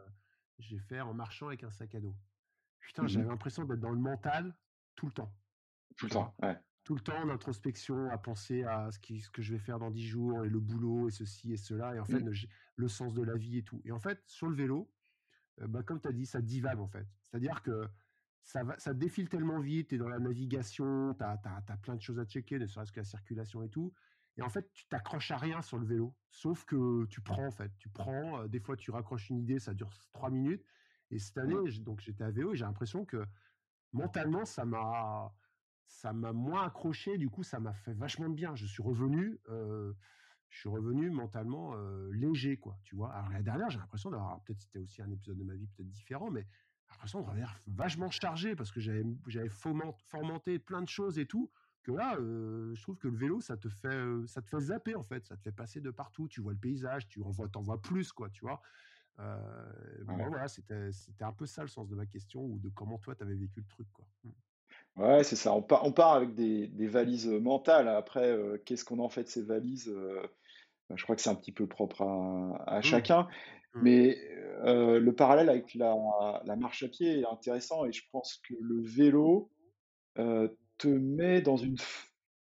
j'ai fait en marchant avec un sac à dos. Putain, mmh j'avais l'impression d'être dans le mental tout le temps. Tout le temps, ouais tout le temps d'introspection, à penser à ce, qui, ce, que je vais faire dans dix jours et le boulot et ceci et cela, et en fait, mmh. le, sens de la vie et tout. Et en fait, sur le vélo, euh, bah, comme tu as dit, ça divague en fait. C'est-à-dire que ça, va, ça défile tellement vite, tu es dans la navigation, tu as, as, plein de choses à checker, ne serait-ce que la circulation et tout. Et en fait, tu t'accroches à rien sur le vélo, sauf que tu prends en fait. Tu prends, euh, des fois tu raccroches une idée, ça dure trois minutes. Et cette année, donc j'étais à vélo et j'ai l'impression que mentalement, ça m'a ça m'a moins accroché, du coup, ça m'a fait vachement de bien. Je suis revenu, euh, je suis revenu mentalement euh, léger, quoi, tu vois. Alors la dernière, j'ai l'impression d'avoir, peut-être c'était aussi un épisode de ma vie peut-être différent, mais l'impression de revenir vachement chargé parce que j'avais, j'avais fomenté plein de choses et tout. Que là, euh, je trouve que le vélo, ça te fait, ça te fait zapper en fait, ça te fait passer de partout. Tu vois le paysage, tu en vois, t'en vois plus, quoi, tu vois. voilà, c'était, c'était un peu ça le sens de ma question ou de comment toi tu avais vécu le truc, quoi. Mmh. Ouais, c'est ça. On part, on part avec des, des valises mentales. Après, euh, qu'est-ce qu'on en fait de ces valises? Je crois que c'est un petit peu propre à, à mmh. chacun. Mmh. Mais euh, le parallèle avec la, la marche à pied est intéressant et je pense que le vélo te met dans une,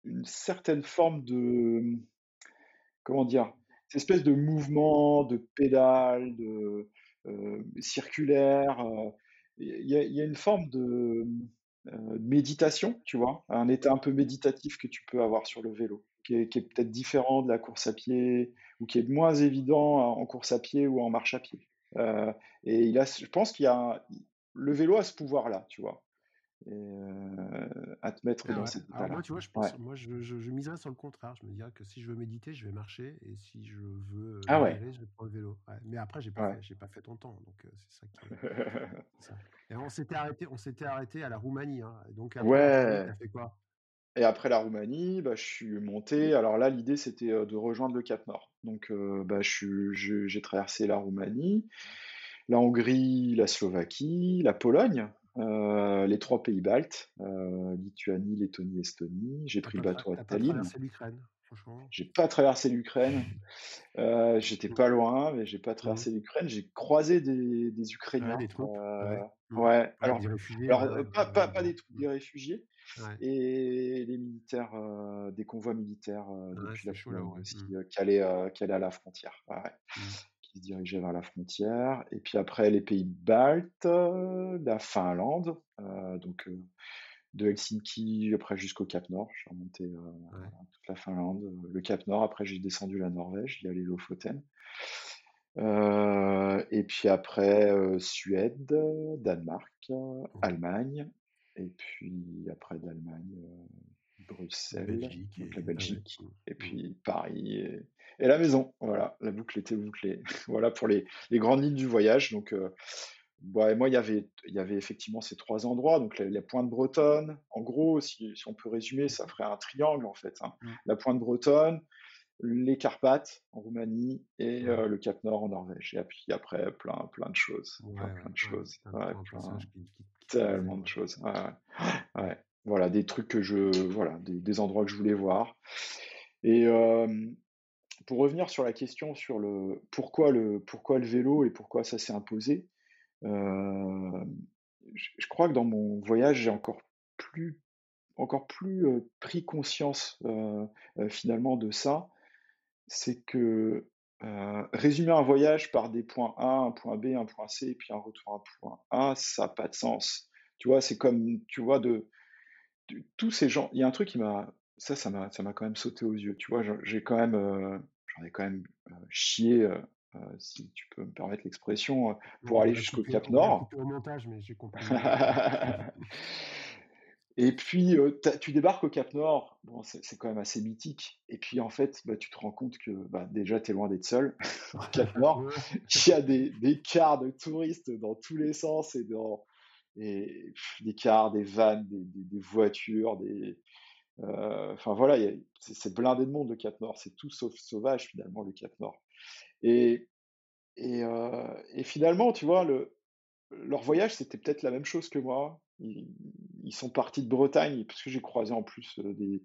une certaine forme de, comment dire, cette espèce de mouvement, de pédale, de circulaire. Il y, a, il y a une forme de euh, méditation, tu vois, un état un peu méditatif que tu peux avoir sur le vélo, qui est, peut-être différent de la course à pied ou qui est moins évident en course à pied ou en marche à pied. Euh, et il a, je pense qu'il y a le vélo a ce pouvoir-là, tu vois et euh, à te mettre ah dans cette état-là. Moi, tu vois, je, pense, moi je, je, miserais sur le contraire. Je me dirais que si je veux méditer, je vais marcher, et si je veux euh, ah je vais prendre le vélo. Mais après, j'ai pas, fait, pas fait ton temps, donc c'est ça qui. ça. Et on s'était arrêté, on s'était arrêté à la Roumanie, hein. Donc après, ouais. as fait quoi? Et après la Roumanie, bah, je suis monté. Alors là, l'idée c'était de rejoindre le Cap Nord. Donc, bah, j'ai traversé la Roumanie, la Hongrie, la Slovaquie, la Pologne. Euh, les trois pays baltes, euh, Lituanie, Lettonie, Estonie. J'ai pris le bateau à Tallinn. traversé l'Ukraine, franchement? J'ai pas traversé l'Ukraine. Euh, j'étais pas loin, mais j'ai pas traversé l'Ukraine. J'ai croisé des, des Ukrainiens. des troupes? ouais. Alors, des réfugiés, pas, pas, pas, des troupes, des réfugiés. Et les militaires, des convois militaires depuis la Pologne aussi, mmh. qui, allaient, qui, allaient, à la frontière. Mmh qui se dirigeait vers la frontière. Et puis après, les pays baltes, la Finlande, euh, donc euh, de Helsinki, après jusqu'au Cap Nord. Je suis remonté euh, toute la Finlande, le Cap Nord. Après, j'ai descendu la Norvège, il y a les Lofoten. et puis après, Suède, Danemark, Allemagne. Et puis après d'Allemagne, Bruxelles, la Belgique, et puis Paris et, la maison. Voilà, la boucle était bouclée. voilà pour les, grandes lignes du voyage. Donc, euh, bah, moi, il y avait, il y avait effectivement ces trois endroits. Donc, la, pointe bretonne, en gros, si, on peut résumer, ça ferait un triangle en fait. Hein. Mmh. La pointe bretonne, les Carpates en Roumanie et euh, le Cap Nord en Norvège. Et puis après, plein, plein de choses. plein, de choses. Tellement de choses. ouais voilà, des trucs que je, voilà, des, endroits que je voulais voir. Et pour revenir sur la question sur le pourquoi le pourquoi le vélo et pourquoi ça s'est imposé, euh, je, crois que dans mon voyage, j'ai encore plus encore plus euh, pris conscience euh, finalement de ça. C'est que résumer un voyage par des points A, un point B, un point C, et puis un retour à un point A, ça n'a pas de sens. Tu vois, c'est comme, tu vois, de, de tous ces gens. Il y a un truc qui m'a ça, ça m'a, ça m'a quand même sauté aux yeux. Tu vois, j'ai quand même, euh, j'en ai quand même euh, chié, euh, si tu peux me permettre l'expression, pour aller jusqu'au Cap Nord. au montage, mais j'ai compris. Et puis, tu débarques au Cap Nord, bon, c'est quand même assez mythique. Et puis, en fait, bah, tu te rends compte que bah, déjà, tu es loin d'être seul au Cap Nord. Il y a des, des cars de touristes dans tous les sens et, dans, et des cars, des vannes, des, des voitures, des, euh, enfin voilà, c'est blindé de monde le Cap Nord, c'est tout sauf sauvage finalement le Cap Nord. Et, et, euh, et finalement, tu vois, le, leur voyage, c'était peut-être la même chose que moi. Ils, sont partis de Bretagne, parce que j'ai croisé en plus euh, des,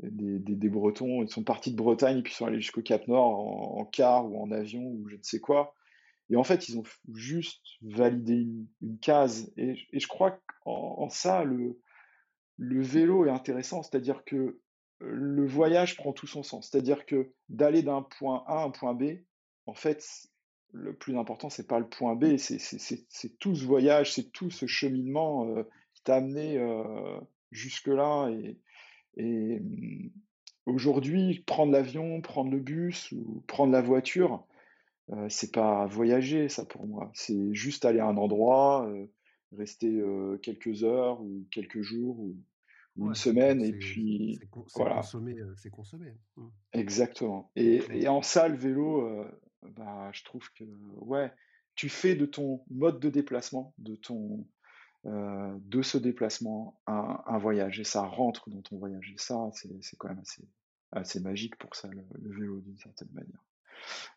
des, Bretons, ils sont partis de Bretagne et puis ils sont allés jusqu'au Cap Nord en, car ou en avion ou je ne sais quoi. Et en fait, ils ont juste validé une, case. Et, je crois qu'en en ça, le, le vélo est intéressant, c'est-à-dire que le voyage prend tout son sens. C'est-à-dire que d'aller d'un point A à un point B, en fait, le plus important, c'est pas le point B, c'est tout ce voyage, c'est tout ce cheminement qui t'a amené jusque-là. Et, et mmh, aujourd'hui, prendre l'avion, prendre le bus ou prendre la voiture, c'est pas voyager, ça pour moi. C'est juste aller à un endroit, rester quelques heures ou quelques jours ou, une semaine et puis voilà. C'est consommé. Mmh. Exactement. Et, en salle vélo, bah, je trouve que ouais, tu fais de ton mode de déplacement, de ton de ce déplacement un, un, voyage et ça rentre dans ton voyage et ça c'est quand même assez, assez magique pour ça le, vélo d'une certaine manière.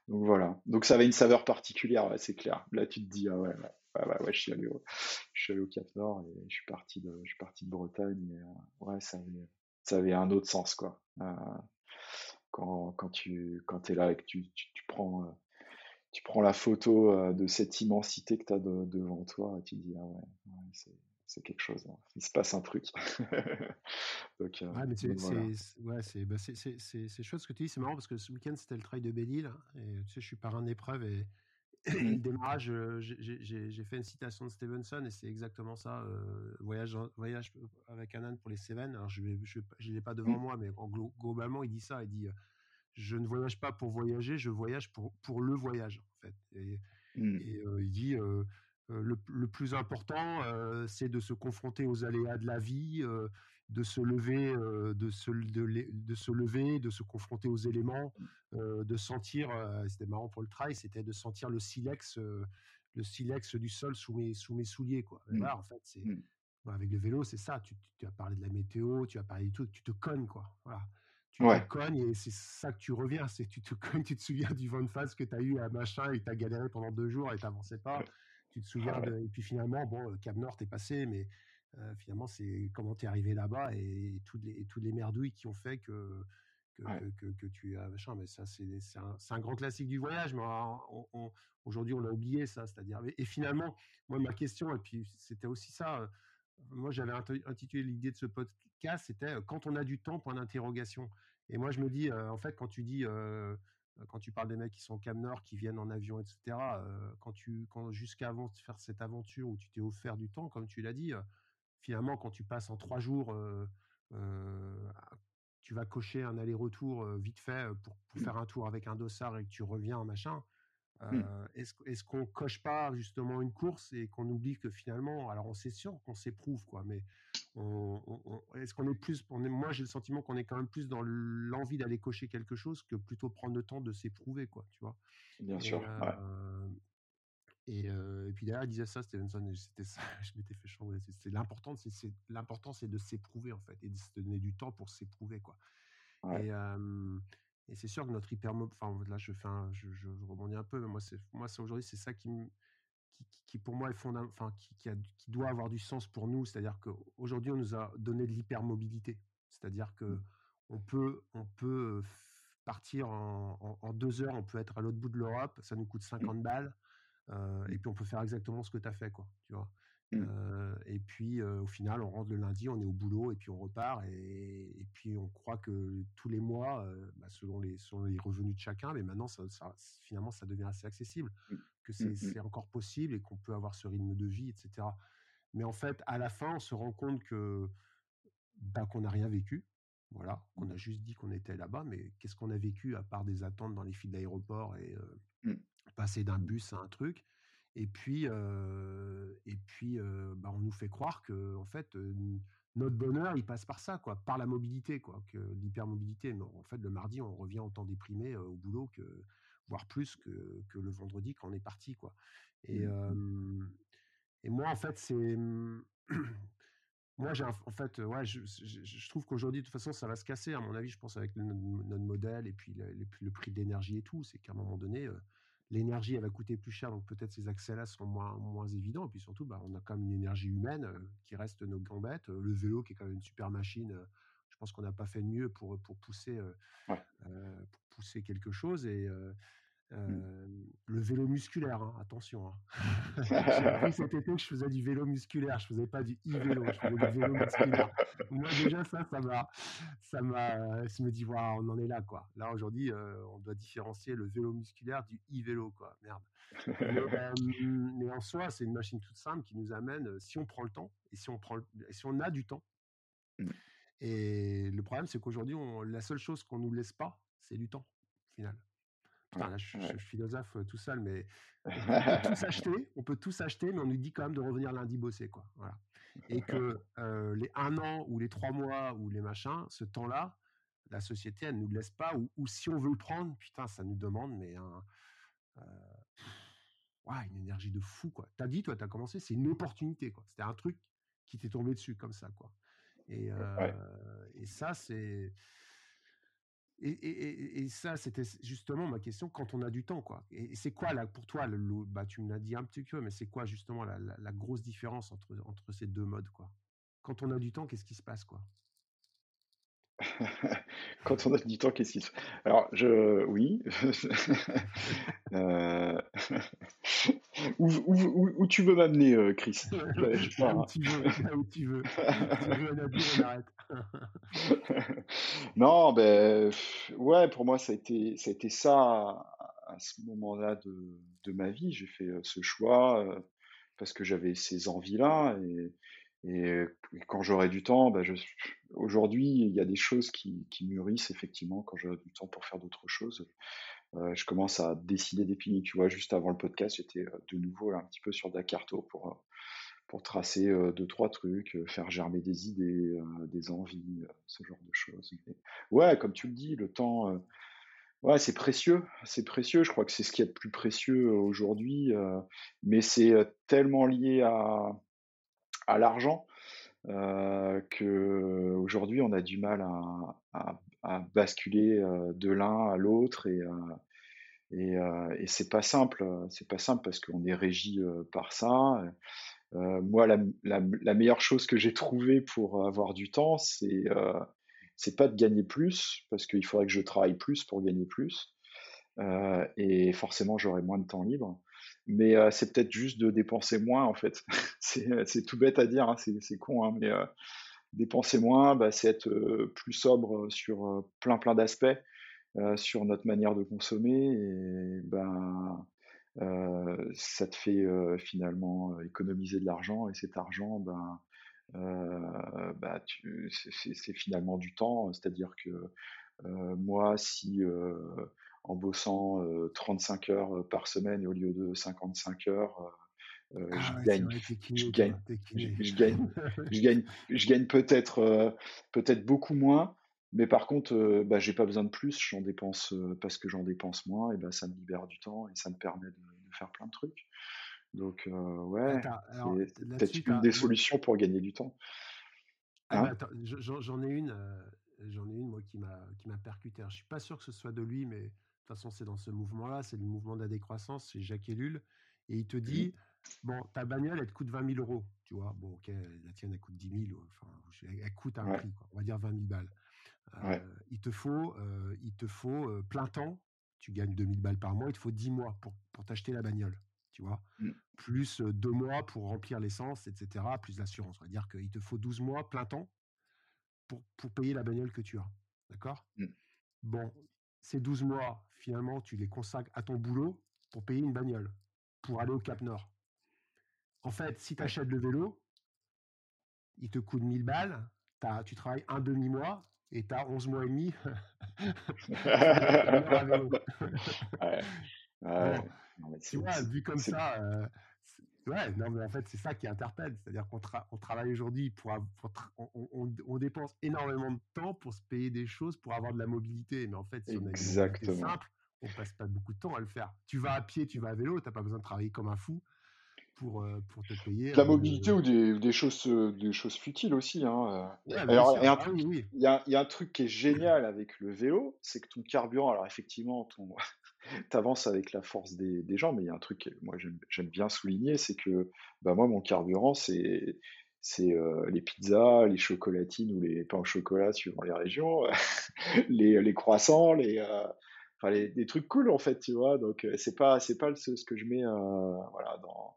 Donc voilà. Donc ça avait une saveur particulière, c'est clair. Là tu te dis ah ouais, ouais, ouais, je suis allé au, je suis allé au Cap Nord et je suis parti de, je suis parti de Bretagne. Et, euh, ouais, ça avait, ça avait un autre sens, quoi. Euh, quand, quand tu, quand es là et que tu, tu, tu prends, euh, tu prends la photo de cette immensité que tu as devant toi et tu dis, ah ouais, ouais c'est, c'est quelque chose. Hein. Il se passe un truc. Donc, euh, ouais, mais c'est, ouais, c'est, bah c'est, c'est, c'est, chouette ce que tu dis. C'est marrant parce que ce week-end, c'était le trail de Belle-Île. Et tu sais, je suis parrain d'épreuve et le démarrage, euh, j'ai fait une citation de Stevenson et c'est exactement ça. Euh, voyage, voyage avec un âne pour les Cévennes. Alors je ne l'ai pas devant mmh. moi, mais globalement, il dit ça. Il dit Je ne voyage pas pour voyager, je voyage pour, pour le voyage. En fait. Et, euh, il dit le, le, plus important, c'est de se confronter aux aléas de la vie, de se lever, de, se, de, se lever, de se confronter aux éléments, de sentir, c'était marrant pour le trail, c'était de sentir le silex, le silex du sol sous mes, sous mes souliers. Quoi. Mmh. en fait, c'est, mmh. avec le vélo, c'est ça. Tu, tu, as parlé de la météo, tu as parlé du tout, tu te cognes, quoi. Voilà. Tu te cognes et c'est ça que tu reviens. C'est tu te cognes, tu te souviens du vent de face que tu as eu à machin et tu as galéré pendant deux jours et tu n'avançais pas. Tu te souviens de, et puis finalement, bon, Cap Nord, t'es passé, mais euh, finalement, c'est comment tu es arrivé là-bas et, toutes les, toutes les merdouilles qui ont fait que, que, que, tu as machin. Mais ça, c'est un, un, grand classique du voyage. Mais aujourd'hui, on a oublié ça. C'est-à-dire, et, finalement, moi, ma question, et puis c'était aussi ça. Euh, moi, j'avais intitulé l'idée de ce podcast, c'était euh, quand on a du temps, point d'interrogation. Et moi, je me dis, en fait, quand tu dis, quand tu parles des mecs qui sont au Nord, qui viennent en avion, etc., quand tu, quand jusqu'avant de faire cette aventure où tu t'es offert du temps, comme tu l'as dit, finalement, quand tu passes en trois jours, euh, euh, tu vas cocher un aller-retour euh, vite fait pour, faire un tour avec un dossard et que tu reviens en machin. Mmh. Est-ce qu'on coche pas justement une course et qu'on oublie que finalement, alors on sait sûr qu'on s'éprouve quoi, mais est-ce qu'on est plus, moi j'ai le sentiment qu'on est quand même plus dans l'envie d'aller cocher quelque chose que plutôt prendre le temps de s'éprouver quoi, tu vois? Bien sûr. Et, puis derrière, il disait ça, Stevenson, c'était ça, je m'étais fait chambrer. C'est l'important, c'est l'important, c'est de s'éprouver en fait, et de se donner du temps pour s'éprouver quoi. Et, et c'est sûr que notre hyper, enfin là, je fais, je, je, rebondis un peu, mais moi, c'est, moi, c'est aujourd'hui, c'est ça qui, qui, qui, pour moi est fondamental, enfin, qui, qui, a, qui doit avoir du sens pour nous. C'est-à-dire qu'aujourd'hui, on nous a donné de l'hypermobilité. C'est-à-dire que mmh. on peut, on peut partir en, deux heures, on peut être à l'autre bout de l'Europe, ça nous coûte 50 mmh. balles, euh, et puis on peut faire exactement ce que tu as fait, quoi, tu vois? Mmh. Euh, et puis au final, on rentre le lundi, on est au boulot, et puis on repart, et, puis on croit que tous les mois, bah, selon, les, les revenus de chacun, mais maintenant, ça, finalement, ça devient assez accessible, mmh. que c'est encore possible et qu'on peut avoir ce rythme de vie, etc. Mais en fait, à la fin, on se rend compte que bah, qu'on n'a rien vécu, voilà, on a juste dit qu'on était là-bas, mais qu'est-ce qu'on a vécu à part des attentes dans les files d'aéroport et mmh. Passer d'un bus à un truc Et puis, et puis bah, on nous fait croire que en fait, notre bonheur, il passe par ça, quoi, par la mobilité, quoi, que l'hypermobilité. Mais en fait, le mardi, on revient autant déprimé au boulot que, voire plus que, que, le vendredi quand on est parti, quoi. Et, mmh. et moi, en fait, c'est moi, j'ai en fait, ouais, je, trouve qu'aujourd'hui, de toute façon, ça va se casser, à mon avis, je pense, avec notre, modèle et puis le, prix de l'énergie et tout. C'est qu'à un moment donné, l'énergie, elle va coûter plus cher, donc peut-être ces accès-là sont moins, moins évidents. Et puis surtout, bah, on a quand même une énergie humaine euh, qui reste nos gambettes. Euh, le vélo, qui est quand même une super machine, je pense qu'on n'a pas fait de mieux pour, pour, pousser, pour pousser quelque chose. Et Mmh. le vélo musculaire, hein, attention. Hein. J'ai appris cet été que je faisais du vélo musculaire, je faisais pas du e-vélo, je faisais du vélo musculaire. Moi déjà ça, ça m'a, ça m'a, je me dis voilà, on en est là quoi. Là aujourd'hui, on doit différencier le vélo musculaire du e-vélo quoi. Merde. Mais, en soi, c'est une machine toute simple qui nous amène, si on prend le temps et si on prend, si on a du temps. Mmh. Et le problème, c'est qu'aujourd'hui, la seule chose qu'on nous laisse pas, c'est du temps, au final je, suis philosophe tout seul, mais on peut tout s'acheter, on peut tout s'acheter, mais on nous dit quand même de revenir lundi bosser, quoi. Voilà. Et que les un an ou les trois mois ou les machins, ce temps-là, la société, elle nous le laisse pas. Ou, si on veut le prendre, putain, ça nous demande, mais un, une énergie de fou, quoi. T'as dit, toi, t'as commencé, c'est une opportunité, quoi. C'était un truc qui t'est tombé dessus comme ça, quoi. Et, et ça, c'est et, ça, c'était justement ma question quand on a du temps, quoi. Et c'est quoi là pour toi bah, tu me l'as dit un petit peu, mais c'est quoi justement la, grosse différence entre entre ces deux modes, quoi? Quand on a du temps, qu'est-ce qui se passe, quoi? Quand on a du temps, qu'est-ce qui se Alors, je, oui. euh... où, où, où, tu veux m'amener, euh, Chris? Je, où, tu veux, où tu veux. tu veux, on arrête. non, ben, ouais, pour moi, ça a été ça, a été ça à, ce moment-là de, de, ma vie. J'ai fait euh, ce choix euh, parce que j'avais ces envies-là. Et, et, quand j'aurai du temps, ben, aujourd'hui, il y a des choses qui, mûrissent effectivement quand j'aurai du temps pour faire d'autres choses. Je commence à dessiner des pignes. Tu vois, juste avant le podcast, j'étais de nouveau un petit peu sur Dakarto pour pour tracer deux trois trucs, faire germer des idées, des envies, ce genre de choses. ouais, comme tu le dis, le temps, ouais, c'est précieux, c'est précieux. Je crois que c'est ce qui est le plus précieux aujourd'hui, mais c'est tellement lié à à l'argent que aujourd'hui on a du mal à, basculer de l'un à l'autre et c'est pas simple, c'est pas simple parce qu'on est régi par ça. Euh, moi, la, meilleure chose que j'ai trouvée pour avoir du temps, c'est euh, c'est pas de gagner plus, parce qu'il faudrait que je travaille plus pour gagner plus. Euh, et forcément, j'aurai moins de temps libre. Mais euh, c'est peut-être juste de dépenser moins, en fait. c'est tout bête à dire, hein, c'est con, hein, mais dépenser moins, bah, c'est être plus sobre sur plein plein d'aspects, sur notre manière de consommer. Et ben euh, ça te fait euh, finalement euh, économiser de l'argent et cet argent, ben, bah, c'est finalement du temps. C'est-à-dire que moi, si en bossant 35 heures par semaine au lieu de 55 heures, je, gagne, je, gagne, je, gagne, je gagne, je gagne peut-être peut-être beaucoup moins, mais par contre, euh, bah, j'ai pas besoin de plus, j'en dépense euh, parce que j'en dépense moins, et bah, ça me libère du temps et ça me permet de, faire plein de trucs. Donc, euh, ouais, c'est peut-être une des solutions pour gagner du temps. Ah hein? bah, j'en ai une, j'en ai une moi qui m'a percuté. Je suis pas sûr que ce soit de lui, mais toute façon c'est dans ce mouvement-là, c'est le mouvement de la décroissance, c'est Jacques Ellul, et il te dit bon ta bagnole elle te coûte 20 000 euros, tu vois, bon ok la tienne elle coûte 10 000, enfin elle coûte un prix, on va dire 20 000 balles. il te faut, il te faut plein temps. Tu gagnes 2000 balles par mois. Il te faut 10 mois pour, pour t'acheter la bagnole. Tu vois mmh. Plus deux mois pour remplir l'essence, etc. Plus l'assurance. On va dire qu'il te faut 12 mois plein temps pour, pour payer la bagnole que tu as. D'accord mmh. Bon, ces 12 mois, finalement, tu les consacres à ton boulot pour payer une bagnole, pour aller au Cap Nord. En fait, si tu achètes le vélo, il te coûte 1000 balles, tu travailles un demi-mois et tu as 11 mois et demi. tu vois, vu comme ça, euh, ouais, non, mais en fait, c'est ça qui interpelle. C'est-à-dire qu'on on travaille aujourd'hui pour, on, dépense énormément de temps pour se payer des choses, pour avoir de la mobilité. Mais en fait, si on a une mobilité simple, on passe pas beaucoup de temps à le faire. Tu vas à pied, tu vas à vélo, tu n'as pas besoin de travailler comme un fou pour, euh, pour te payer. la mobilité ou des, des, choses, euh, des choses futiles aussi. Hein. alors, il y, a un truc, il, y a, il y a un truc qui est génial avec le vélo, c'est que ton carburant, alors effectivement, ton, avances avec la force des, gens, mais il y a un truc que moi j'aime bien souligner, c'est que bah, moi, mon carburant, c'est euh, les pizzas, les chocolatines ou les pains au chocolat suivant les régions, les, croissants, les, enfin les, trucs cool en fait, tu vois. Donc c'est pas c'est pas ce, ce, que je mets voilà dans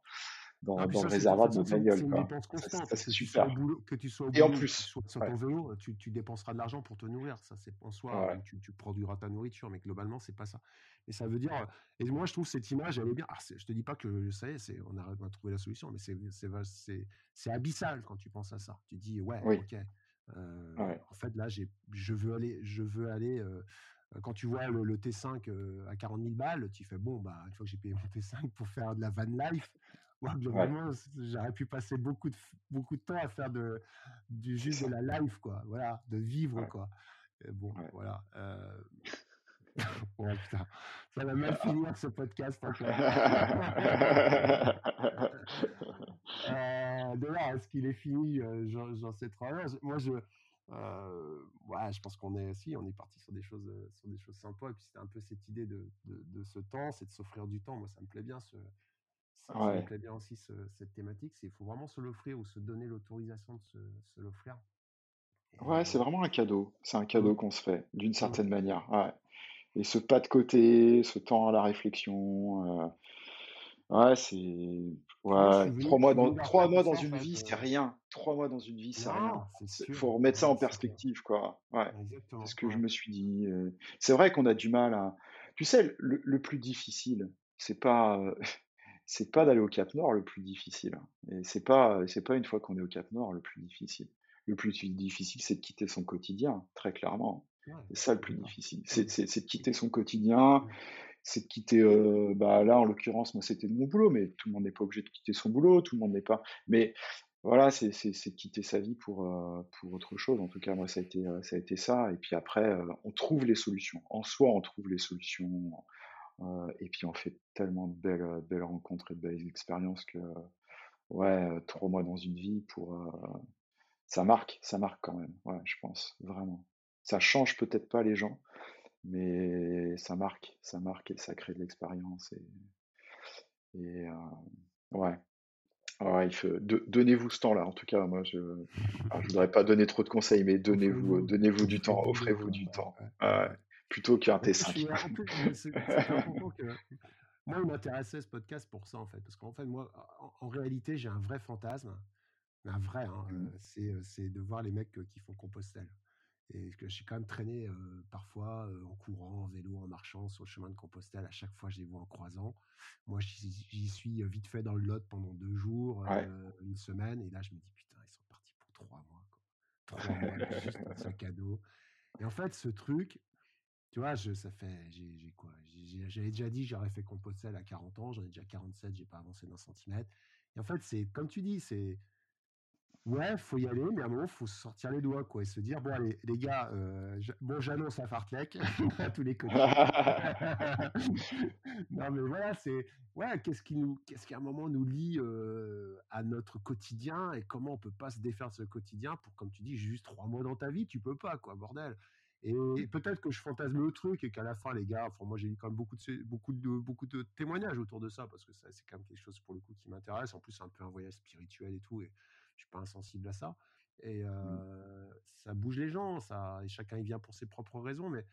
dans, ah, dans le réservoir de mon bagnole. C'est super. que tu sois au boulot, Et en plus, sur ton vélo, tu, tu, dépenseras de l'argent pour te nourrir. Ça, c'est en soi, tu, tu, produiras ta nourriture, mais globalement, c'est pas ça. Et ça veut dire. Et moi, je trouve cette image, elle est bien. Alors, je te dis pas que ça y est, on arrive à trouver la solution, mais c'est abyssal quand tu penses à ça. Tu dis, ouais, ok. Euh, en fait, là, je veux aller, je veux aller euh, quand tu vois le, T5 euh, à 40 000 balles, tu fais bon, bah, une fois que j'ai payé mon T5 pour faire de la van life, globalement, j'aurais pu passer beaucoup de, beaucoup de temps à faire de, du juste de la life, quoi. Voilà, de vivre, quoi. bon, voilà. Euh... putain, ça va mal finir ce podcast encore. euh, de là, est-ce qu'il est fini euh, J'en sais trop rien. Moi, je, euh, ouais, je pense qu'on est si on est parti sur des choses sur des choses sympas et puis c'était un peu cette idée de, de, ce temps c'est de s'offrir du temps moi ça me plaît bien ce ça, me plaît bien aussi cette thématique c'est il faut vraiment se l'offrir ou se donner l'autorisation de se, se l'offrir ouais c'est vraiment un cadeau c'est un cadeau mmh. qu'on se fait d'une mmh. certaine manière ouais. et ce pas de côté ce temps à la réflexion euh, Ouais, c'est. Ouais, trois mois dans, trois mois dans une vie, c'est rien. Trois mois dans une vie, c'est rien. Il faut remettre ça en perspective, quoi. Ouais. C'est ce que je me suis dit. Euh. C'est vrai qu'on a du mal à. Tu sais, le, le plus difficile, c'est pas. Euh, c'est pas d'aller au Cap Nord le plus difficile. Et c'est pas, c'est pas une fois qu'on est au Cap Nord le plus difficile. Le plus difficile, c'est de quitter son quotidien, très clairement. C'est ça le plus difficile. C'est de quitter son quotidien, c'est de quitter, euh, bah là en l'occurrence, moi c'était de mon boulot, mais tout le monde n'est pas obligé de quitter son boulot, tout le monde n'est pas. Mais voilà, c'est de quitter sa vie pour, euh, pour autre chose. En tout cas, moi ça a été, euh, ça, a été ça. Et puis après, on trouve les solutions. En soi, on trouve les solutions. Et puis on fait tellement de belles, belles rencontres et de belles expériences que, ouais, trois mois dans une vie pour. ça marque, ça marque quand même, ouais, je pense, vraiment. Ça change peut-être pas les gens, mais ça marque, ça marque et ça crée de l'expérience. Et, et euh, ouais. ouais, donnez-vous ce temps-là. En tout cas, moi, je ne voudrais pas donner trop de conseils, mais donnez-vous donnez du temps, offrez-vous du temps. Plutôt qu'un T5. moi, il m'intéressait ce podcast pour ça, en fait. Parce qu'en fait, moi, en, réalité, j'ai un vrai fantasme. Un vrai, hein, mmh. c'est de voir les mecs qui font Compostelle. Et que j'ai quand même traîné parfois en courant, en vélo, en marchant sur le chemin de Compostelle. À chaque fois, je les vois en croisant. Moi, j'y suis vite fait dans le Lot pendant deux jours, une semaine. Et là, je me dis, putain, ils sont partis pour trois mois. Trois mois, juste un sac à dos. Et en fait, ce truc, tu vois, je, ça fait, j'ai quoi? J'avais déjà dit, j'aurais fait Compostelle à 40 ans. J'en ai déjà 47, j'ai pas avancé d'un centimètre. Et en fait, c'est comme tu dis, c'est Ouais, faut y aller, mais à un moment, faut sortir les doigts, quoi, et se dire bon, allez, les gars, euh, bon, j'annonce à Fartlek à tous les côtés. non, mais voilà, c'est ouais, qu'est-ce qui nous, qu'est-ce qui à un moment nous lie euh, à notre quotidien et comment on peut pas se défaire de ce quotidien pour, comme tu dis, juste trois mois dans ta vie, tu peux pas, quoi, bordel. Et peut-être que je fantasme le truc et qu'à la fin, les gars, enfin, moi j'ai eu quand même beaucoup de, beaucoup, de, beaucoup de témoignages autour de ça parce que c'est quand même quelque chose pour le coup qui m'intéresse. En plus, c'est un peu un voyage spirituel et tout. Et, je suis pas insensible à ça. Et Mmh. ça bouge les gens, ça, et chacun y vient pour ses propres raisons. Mais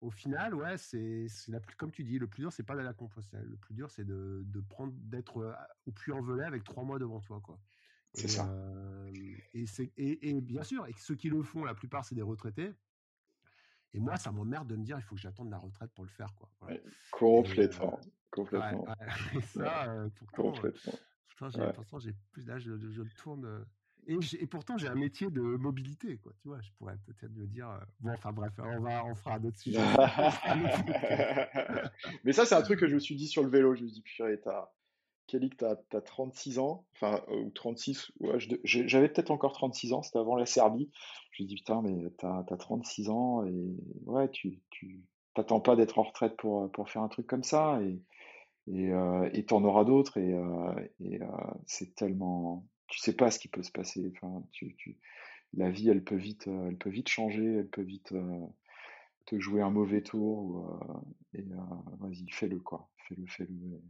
au final, ouais, c'est la plus, comme tu dis, le plus dur, c'est pas d'aller à Compostelle. Le plus dur, c'est de, de prendre, d'être au puy en velay avec trois mois devant toi, quoi. C'est ça. et, et, et, bien sûr, et ceux qui le font, la plupart, c'est des retraités. Et moi, ça m'emmerde de me dire, il faut que j'attende la retraite pour le faire, quoi. Ouais, complètement, complètement. Ouais, ouais. Et ça, pourtant, complètement. Pourtant, j'ai plus d'âge, je, je, le tourne. Et, et pourtant, j'ai un métier de mobilité, quoi. Tu vois, je pourrais peut-être me dire. Bon, enfin bref, on va, on fera un autre sujet. Mais ça, c'est un truc que je me suis dit sur le vélo. Je me suis dit, purée, t'as, Kelly, t'as, as 36 ans, enfin, ou 36, ouais, j'avais peut-être encore 36 ans, c'était avant la Serbie. Je me dis, putain, mais t'as, as 36 ans et ouais, tu, tu t'attends pas d'être en retraite pour, pour faire un truc comme ça et et euh, t'en auras d'autres et, euh, et euh, c'est tellement tu sais pas ce qui peut se passer enfin tu, tu la vie elle peut vite elle peut vite changer elle peut vite te jouer un mauvais tour et vas-y fais-le quoi fais-le fais-le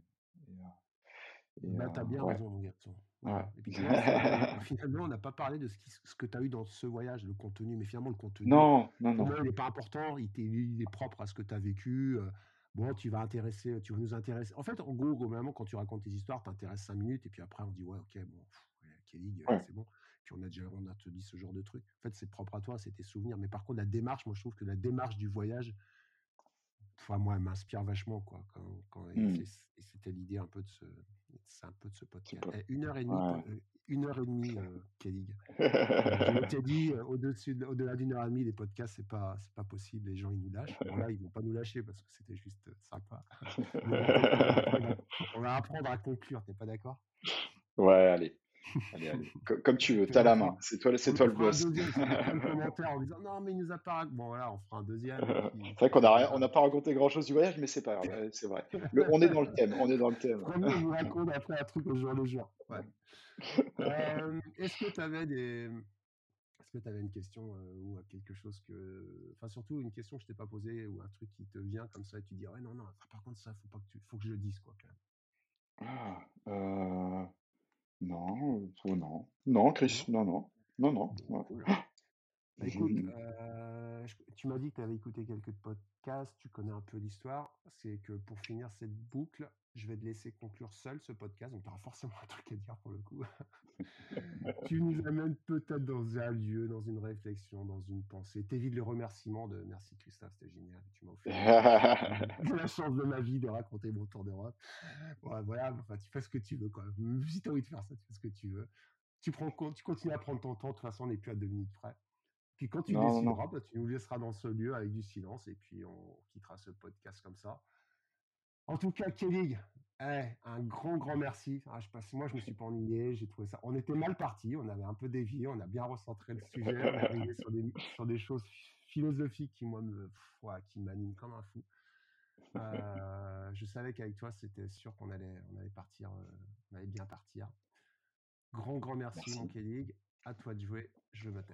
bah, t'as bien raison mon garçon ouais. et puis, finalement on n'a pas parlé de ce, qui, ce que tu as eu dans ce voyage le contenu mais finalement le contenu non non non il n'est pas important il, est, il est propre à ce que tu as vécu bon, tu vas intéresser, tu vas nous intéresser. En fait, en gros, globalement, quand tu racontes tes histoires, t'intéresses cinq minutes et puis après, on dit, ouais, ok, bon, Kelly, c'est bon. Puis on a déjà, on a te dit ce genre de truc. En fait, c'est propre à toi, c'est tes souvenirs. Mais par contre, la démarche, moi, je trouve que la démarche du voyage, moi, elle m'inspire vachement, quoi. Quand, quand mmh. et c'était l'idée un peu de ce, c'est un peu de ce podcast. Eh, une heure et demie, euh, une heure et demie, euh, Kelly. je t'ai dit, au-dessus, au-delà d'une heure et demie, les podcasts, c'est pas, c'est pas possible. Les gens, ils nous lâchent. Bon, là, ils vont pas nous lâcher parce que c'était juste sympa. on va apprendre à conclure. T'es pas d'accord? Ouais, allez. Allez, allez. Comme, tu veux, t'as la main. C'est toi, c'est toi le boss. Un deuxième, commentaire en disant non, mais il nous a pas. Bon, voilà, on fera un deuxième. c'est vrai qu'on n'a pas raconté grand chose du voyage, mais c'est pas grave. C'est vrai. on est dans le thème. On est dans le thème. on vous raconte après un truc au jour le jour. Ouais. euh, est-ce que tu avais des. Est-ce que tu avais une question euh, ou quelque chose que. Enfin, surtout une question que je t'ai pas posée ou un truc qui te vient comme ça et tu dis ouais, non, non, par contre, ça, faut, pas que tu... faut que je le dise, quoi, quand même. Ah, euh... Non, oh non. Non, Chris, non, non. Non, non. Cool. Écoute, euh, tu m'as dit que tu avais écouté quelques podcasts, tu connais un peu l'histoire. C'est que pour finir cette boucle, je vais te laisser conclure seul ce podcast, donc tu auras forcément un truc à dire pour le coup. tu nous amènes peut-être dans un lieu, dans une réflexion, dans une pensée. T'évites le remerciement de merci Christophe, c'était génial. Tu m'as offert la chance de ma vie de raconter mon tour d'Europe. Ouais, voilà, enfin, tu fais ce que tu veux. Quoi. Si tu as envie de faire ça, tu fais ce que tu veux. Tu, prends, tu continues à prendre ton temps, de toute façon, on n'est plus à deux minutes près. Puis quand tu décideras, bah, tu nous laisseras dans ce lieu avec du silence et puis on quittera ce podcast comme ça. En tout cas, Kelly, eh, un grand, grand merci. Ah, je passe, moi, je me suis pas ennuyé. J'ai trouvé ça. On était mal parti. On avait un peu dévié. On a bien recentré le sujet. On est arrivé sur des, sur des choses philosophiques qui, moi, me, qui m'animent comme un fou. Euh, je savais qu'avec toi, c'était sûr qu'on allait, on allait partir, euh, on allait bien partir. Grand, grand merci, merci. mon Kelly. À toi de jouer. Je me tais.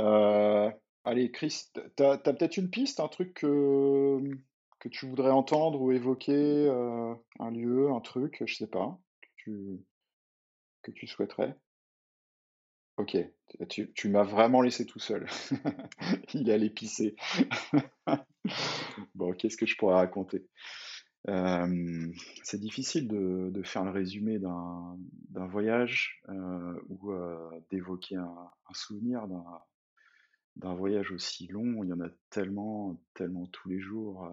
Euh, allez, Chris, tu as, peut-être une piste, un truc que, tu voudrais entendre ou évoquer, euh, un lieu, un truc, je sais pas, que tu, souhaiterais? Ok, tu, m'as vraiment laissé tout seul. Il allait pisser. bon, qu'est-ce que je pourrais raconter? C'est difficile de, faire le résumé d'un voyage euh, ou d'évoquer un, un, souvenir d'un voyage aussi long. Il y en a tellement, tellement tous les jours.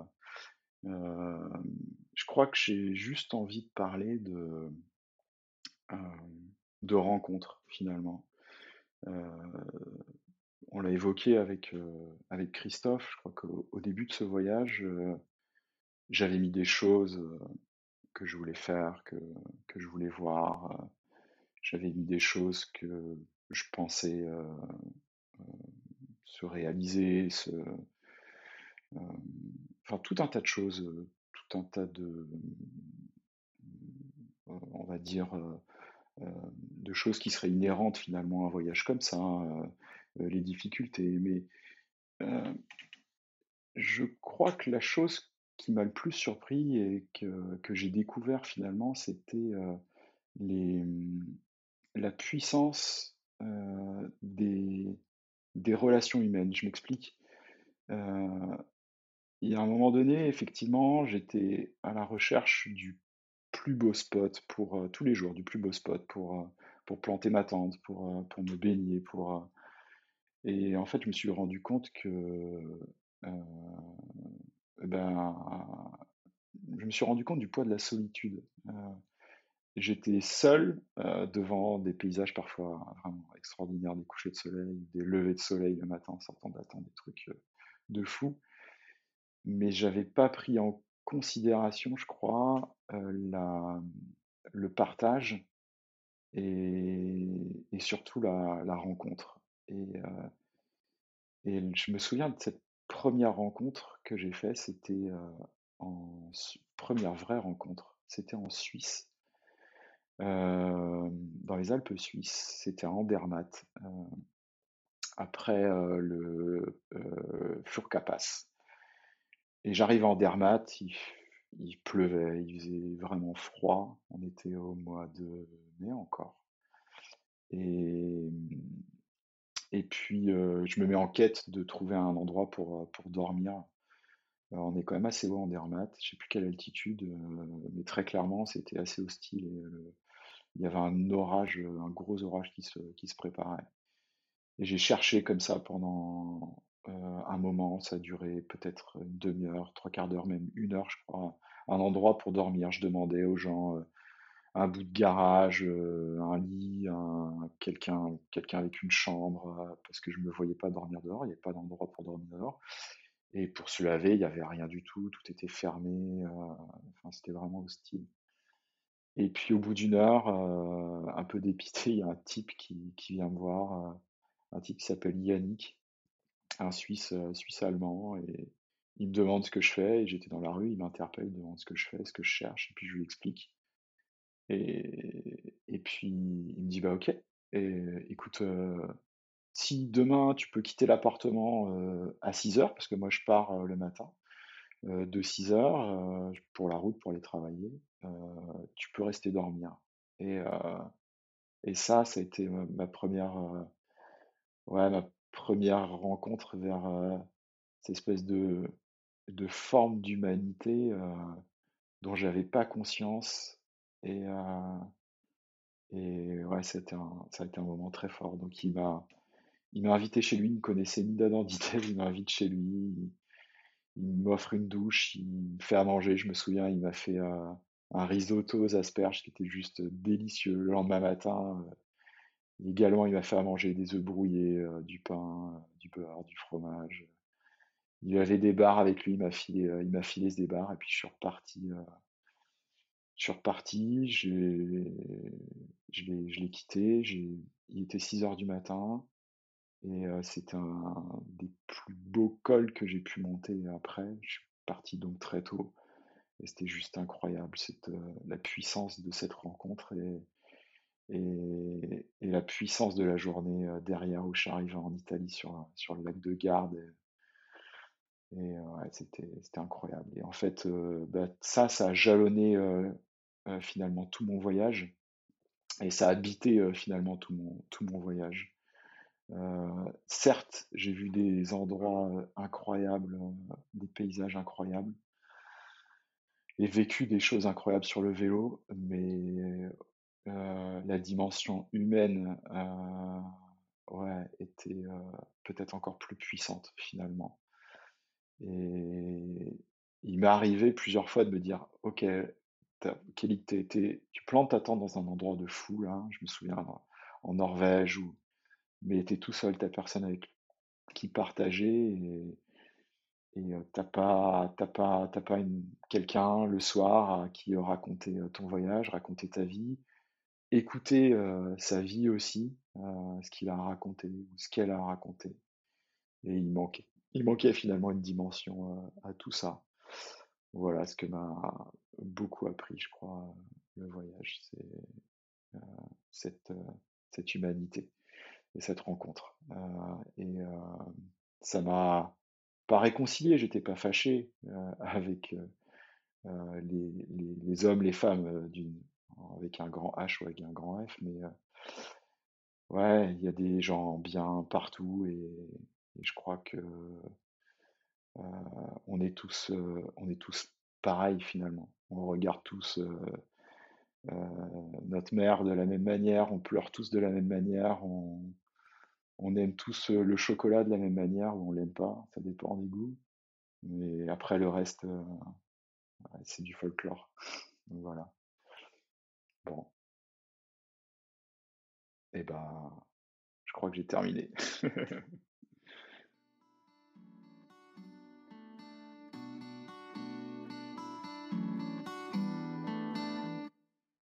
Je crois que j'ai juste envie de parler de, rencontres finalement. On l'a évoqué avec, Christophe, je crois qu'au début de ce voyage, j'avais mis des choses que je voulais faire, que je voulais voir. J'avais mis des choses que je pensais se réaliser, se, enfin tout un tas de choses, tout un tas de, on va dire, de choses qui seraient inhérentes finalement à un voyage comme ça, hein, les difficultés. Mais je crois que la chose qui m'a le plus surpris et que, que j'ai découvert finalement, c'était les, la puissance des, des relations humaines. Je m'explique. il y a un moment donné, effectivement, j'étais à la recherche du plus beau spot pour tous les jours, du plus beau spot pour, pour planter ma tente, pour, me baigner, pour, et en fait, je me suis rendu compte que ben, je me suis rendu compte du poids de la solitude. J'étais seul devant des paysages parfois vraiment extraordinaires, des couchers de soleil, des levées de soleil le matin, sortant d'attendre des trucs de fou. Mais j'avais pas pris en considération, je crois, la, le partage et, surtout la, rencontre. Et, je me souviens de cette première rencontre que j'ai faite, c'était en première vraie rencontre, c'était en Suisse dans les Alpes suisses. C'était à Andermatt, après le Furka-Pass. Et j'arrive à Andermatt, il, pleuvait, il faisait vraiment froid. On était au mois de mai encore. Et, puis, je me mets en quête de trouver un endroit pour, dormir. on est quand même assez haut en Andermatt, je sais plus quelle altitude, mais très clairement, c'était assez hostile. Il y avait un orage, un gros orage qui se, préparait. Et j'ai cherché comme ça pendant euh, un moment, ça a duré peut-être une demi-heure, trois quarts d'heure, même une heure, je crois, un endroit pour dormir. Je demandais aux gens euh, un bout de garage, euh, un lit, un, quelqu'un, quelqu'un avec une chambre, parce que je ne me voyais pas dormir dehors, il n'y avait pas d'endroit pour dormir dehors. Et pour se laver, il n'y avait rien du tout, tout était fermé, enfin, c'était vraiment hostile. Et puis au bout d'une heure, euh, un peu dépité, il y a un type qui, vient me voir, euh, un type qui s'appelle Yannick, un Suisse, euh, Suisse-allemand, et il me demande ce que je fais, et j'étais dans la rue, il m'interpelle, il me demande ce que je fais, ce que je cherche, et puis je lui explique. Et, et puis il me dit, bah ok, et écoute, si demain tu peux quitter l'appartement à 6 heures, parce que moi je pars le matin, de 6 heures pour la route, pour aller travailler, tu peux rester dormir. Et, et ça, ça a été ma, première, ouais, ma première rencontre vers cette espèce de, de forme d'humanité dont j'avais pas conscience. Et, et ouais, un, ça a été un moment très fort. Donc il m'a, il m'a invité chez lui, il ne connaissait ni d'Adam ni il m'invite chez lui, il, m'offre une douche, il me fait à manger, je me souviens, il m'a fait un risotto aux asperges qui était juste délicieux. Le lendemain matin, euh, également, il m'a fait à manger des œufs brouillés, euh, du pain, euh, du beurre, du fromage. Il avait des bars avec lui, il m'a filé, il m'a filé des bars et puis je suis reparti. je suis je l'ai quitté, il était 6 heures du matin et c'était un des plus beaux cols que j'ai pu monter après. Je suis parti donc très tôt. Et c'était juste incroyable, cette, la puissance de cette rencontre et, et, la puissance de la journée derrière où je suis arrivé en Italie sur, sur le lac de Garde. Et, ouais, c'était, c'était incroyable. Et en fait, bah, ça, ça a jalonné finalement tout mon voyage. Et ça a habité finalement tout mon, tout mon voyage. Certes, j'ai vu des endroits incroyables, des paysages incroyables vécu des choses incroyables sur le vélo, mais euh, la dimension humaine euh, était euh, peut-être encore plus puissante finalement. Et il m'est arrivé plusieurs fois de me dire, ok, Kelly, tu plantes ta tente dans un endroit de fou, là, je me souviens, en Norvège, ou, mais tu es tout seul, ta personne avec qui partager, et, et t'as pas, pas, pas quelqu'un le soir qui raconter ton voyage, raconter ta vie, écouter sa vie aussi, ce qu'il a raconté ou ce qu'elle a raconté. Et il manquait, il manquait finalement une dimension à tout ça. Voilà ce que m'a beaucoup appris, je crois, le voyage, c'est cette, cette humanité et cette rencontre. et ça m'a pas réconcilié, j'étais pas fâché euh, avec euh, euh, les, hommes, les femmes avec un grand H ou avec un grand F, mais ouais, il y a des gens bien partout et, je crois que euh, on est tous, euh, on est tous pareils finalement. On regarde tous euh, euh, notre mère de la même manière, on pleure tous de la même manière, on, on aime tous le chocolat de la même manière ou on l'aime pas, ça dépend des goûts. Mais après le reste, c'est du folklore. Voilà. Bon, et ben, je crois que j'ai terminé.